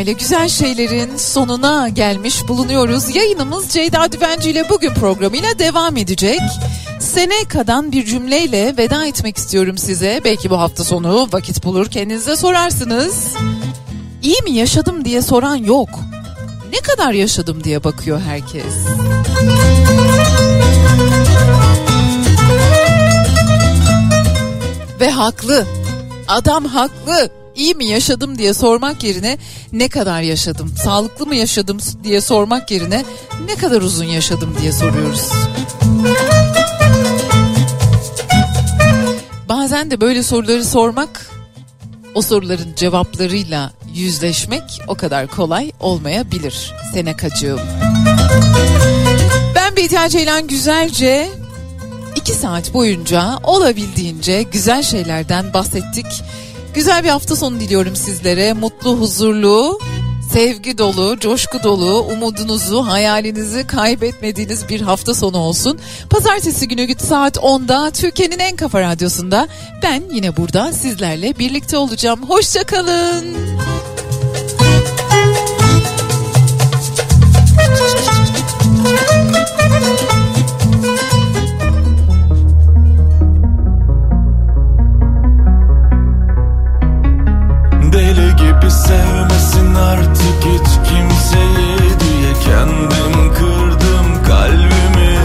İle güzel şeylerin sonuna gelmiş bulunuyoruz. Yayınımız Ceyda Düvenci ile bugün programıyla devam edecek. Seneka'dan bir cümleyle veda etmek istiyorum size. Belki bu hafta sonu vakit bulur kendinize sorarsınız. İyi mi yaşadım diye soran yok. Ne kadar yaşadım diye bakıyor herkes. Ve haklı. Adam haklı. İyi mi yaşadım diye sormak yerine ne kadar yaşadım? Sağlıklı mı yaşadım diye sormak yerine ne kadar uzun yaşadım diye soruyoruz. Bazen de böyle soruları sormak o soruların cevaplarıyla yüzleşmek o kadar kolay olmayabilir Senekacığım. Ben Bediye Ceylan Güzelce iki saat boyunca olabildiğince güzel şeylerden bahsettik. Güzel bir hafta sonu diliyorum sizlere. Mutlu, huzurlu, sevgi dolu, coşku dolu, umudunuzu, hayalinizi kaybetmediğiniz bir hafta sonu olsun. Pazartesi günü saat 10'da Türkiye'nin en kafa radyosunda ben yine burada sizlerle birlikte olacağım. Hoşçakalın. kimseyi diye kendim kırdım kalbimi.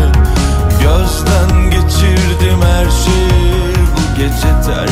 Gözden geçirdim her şeyi. Bu gece terk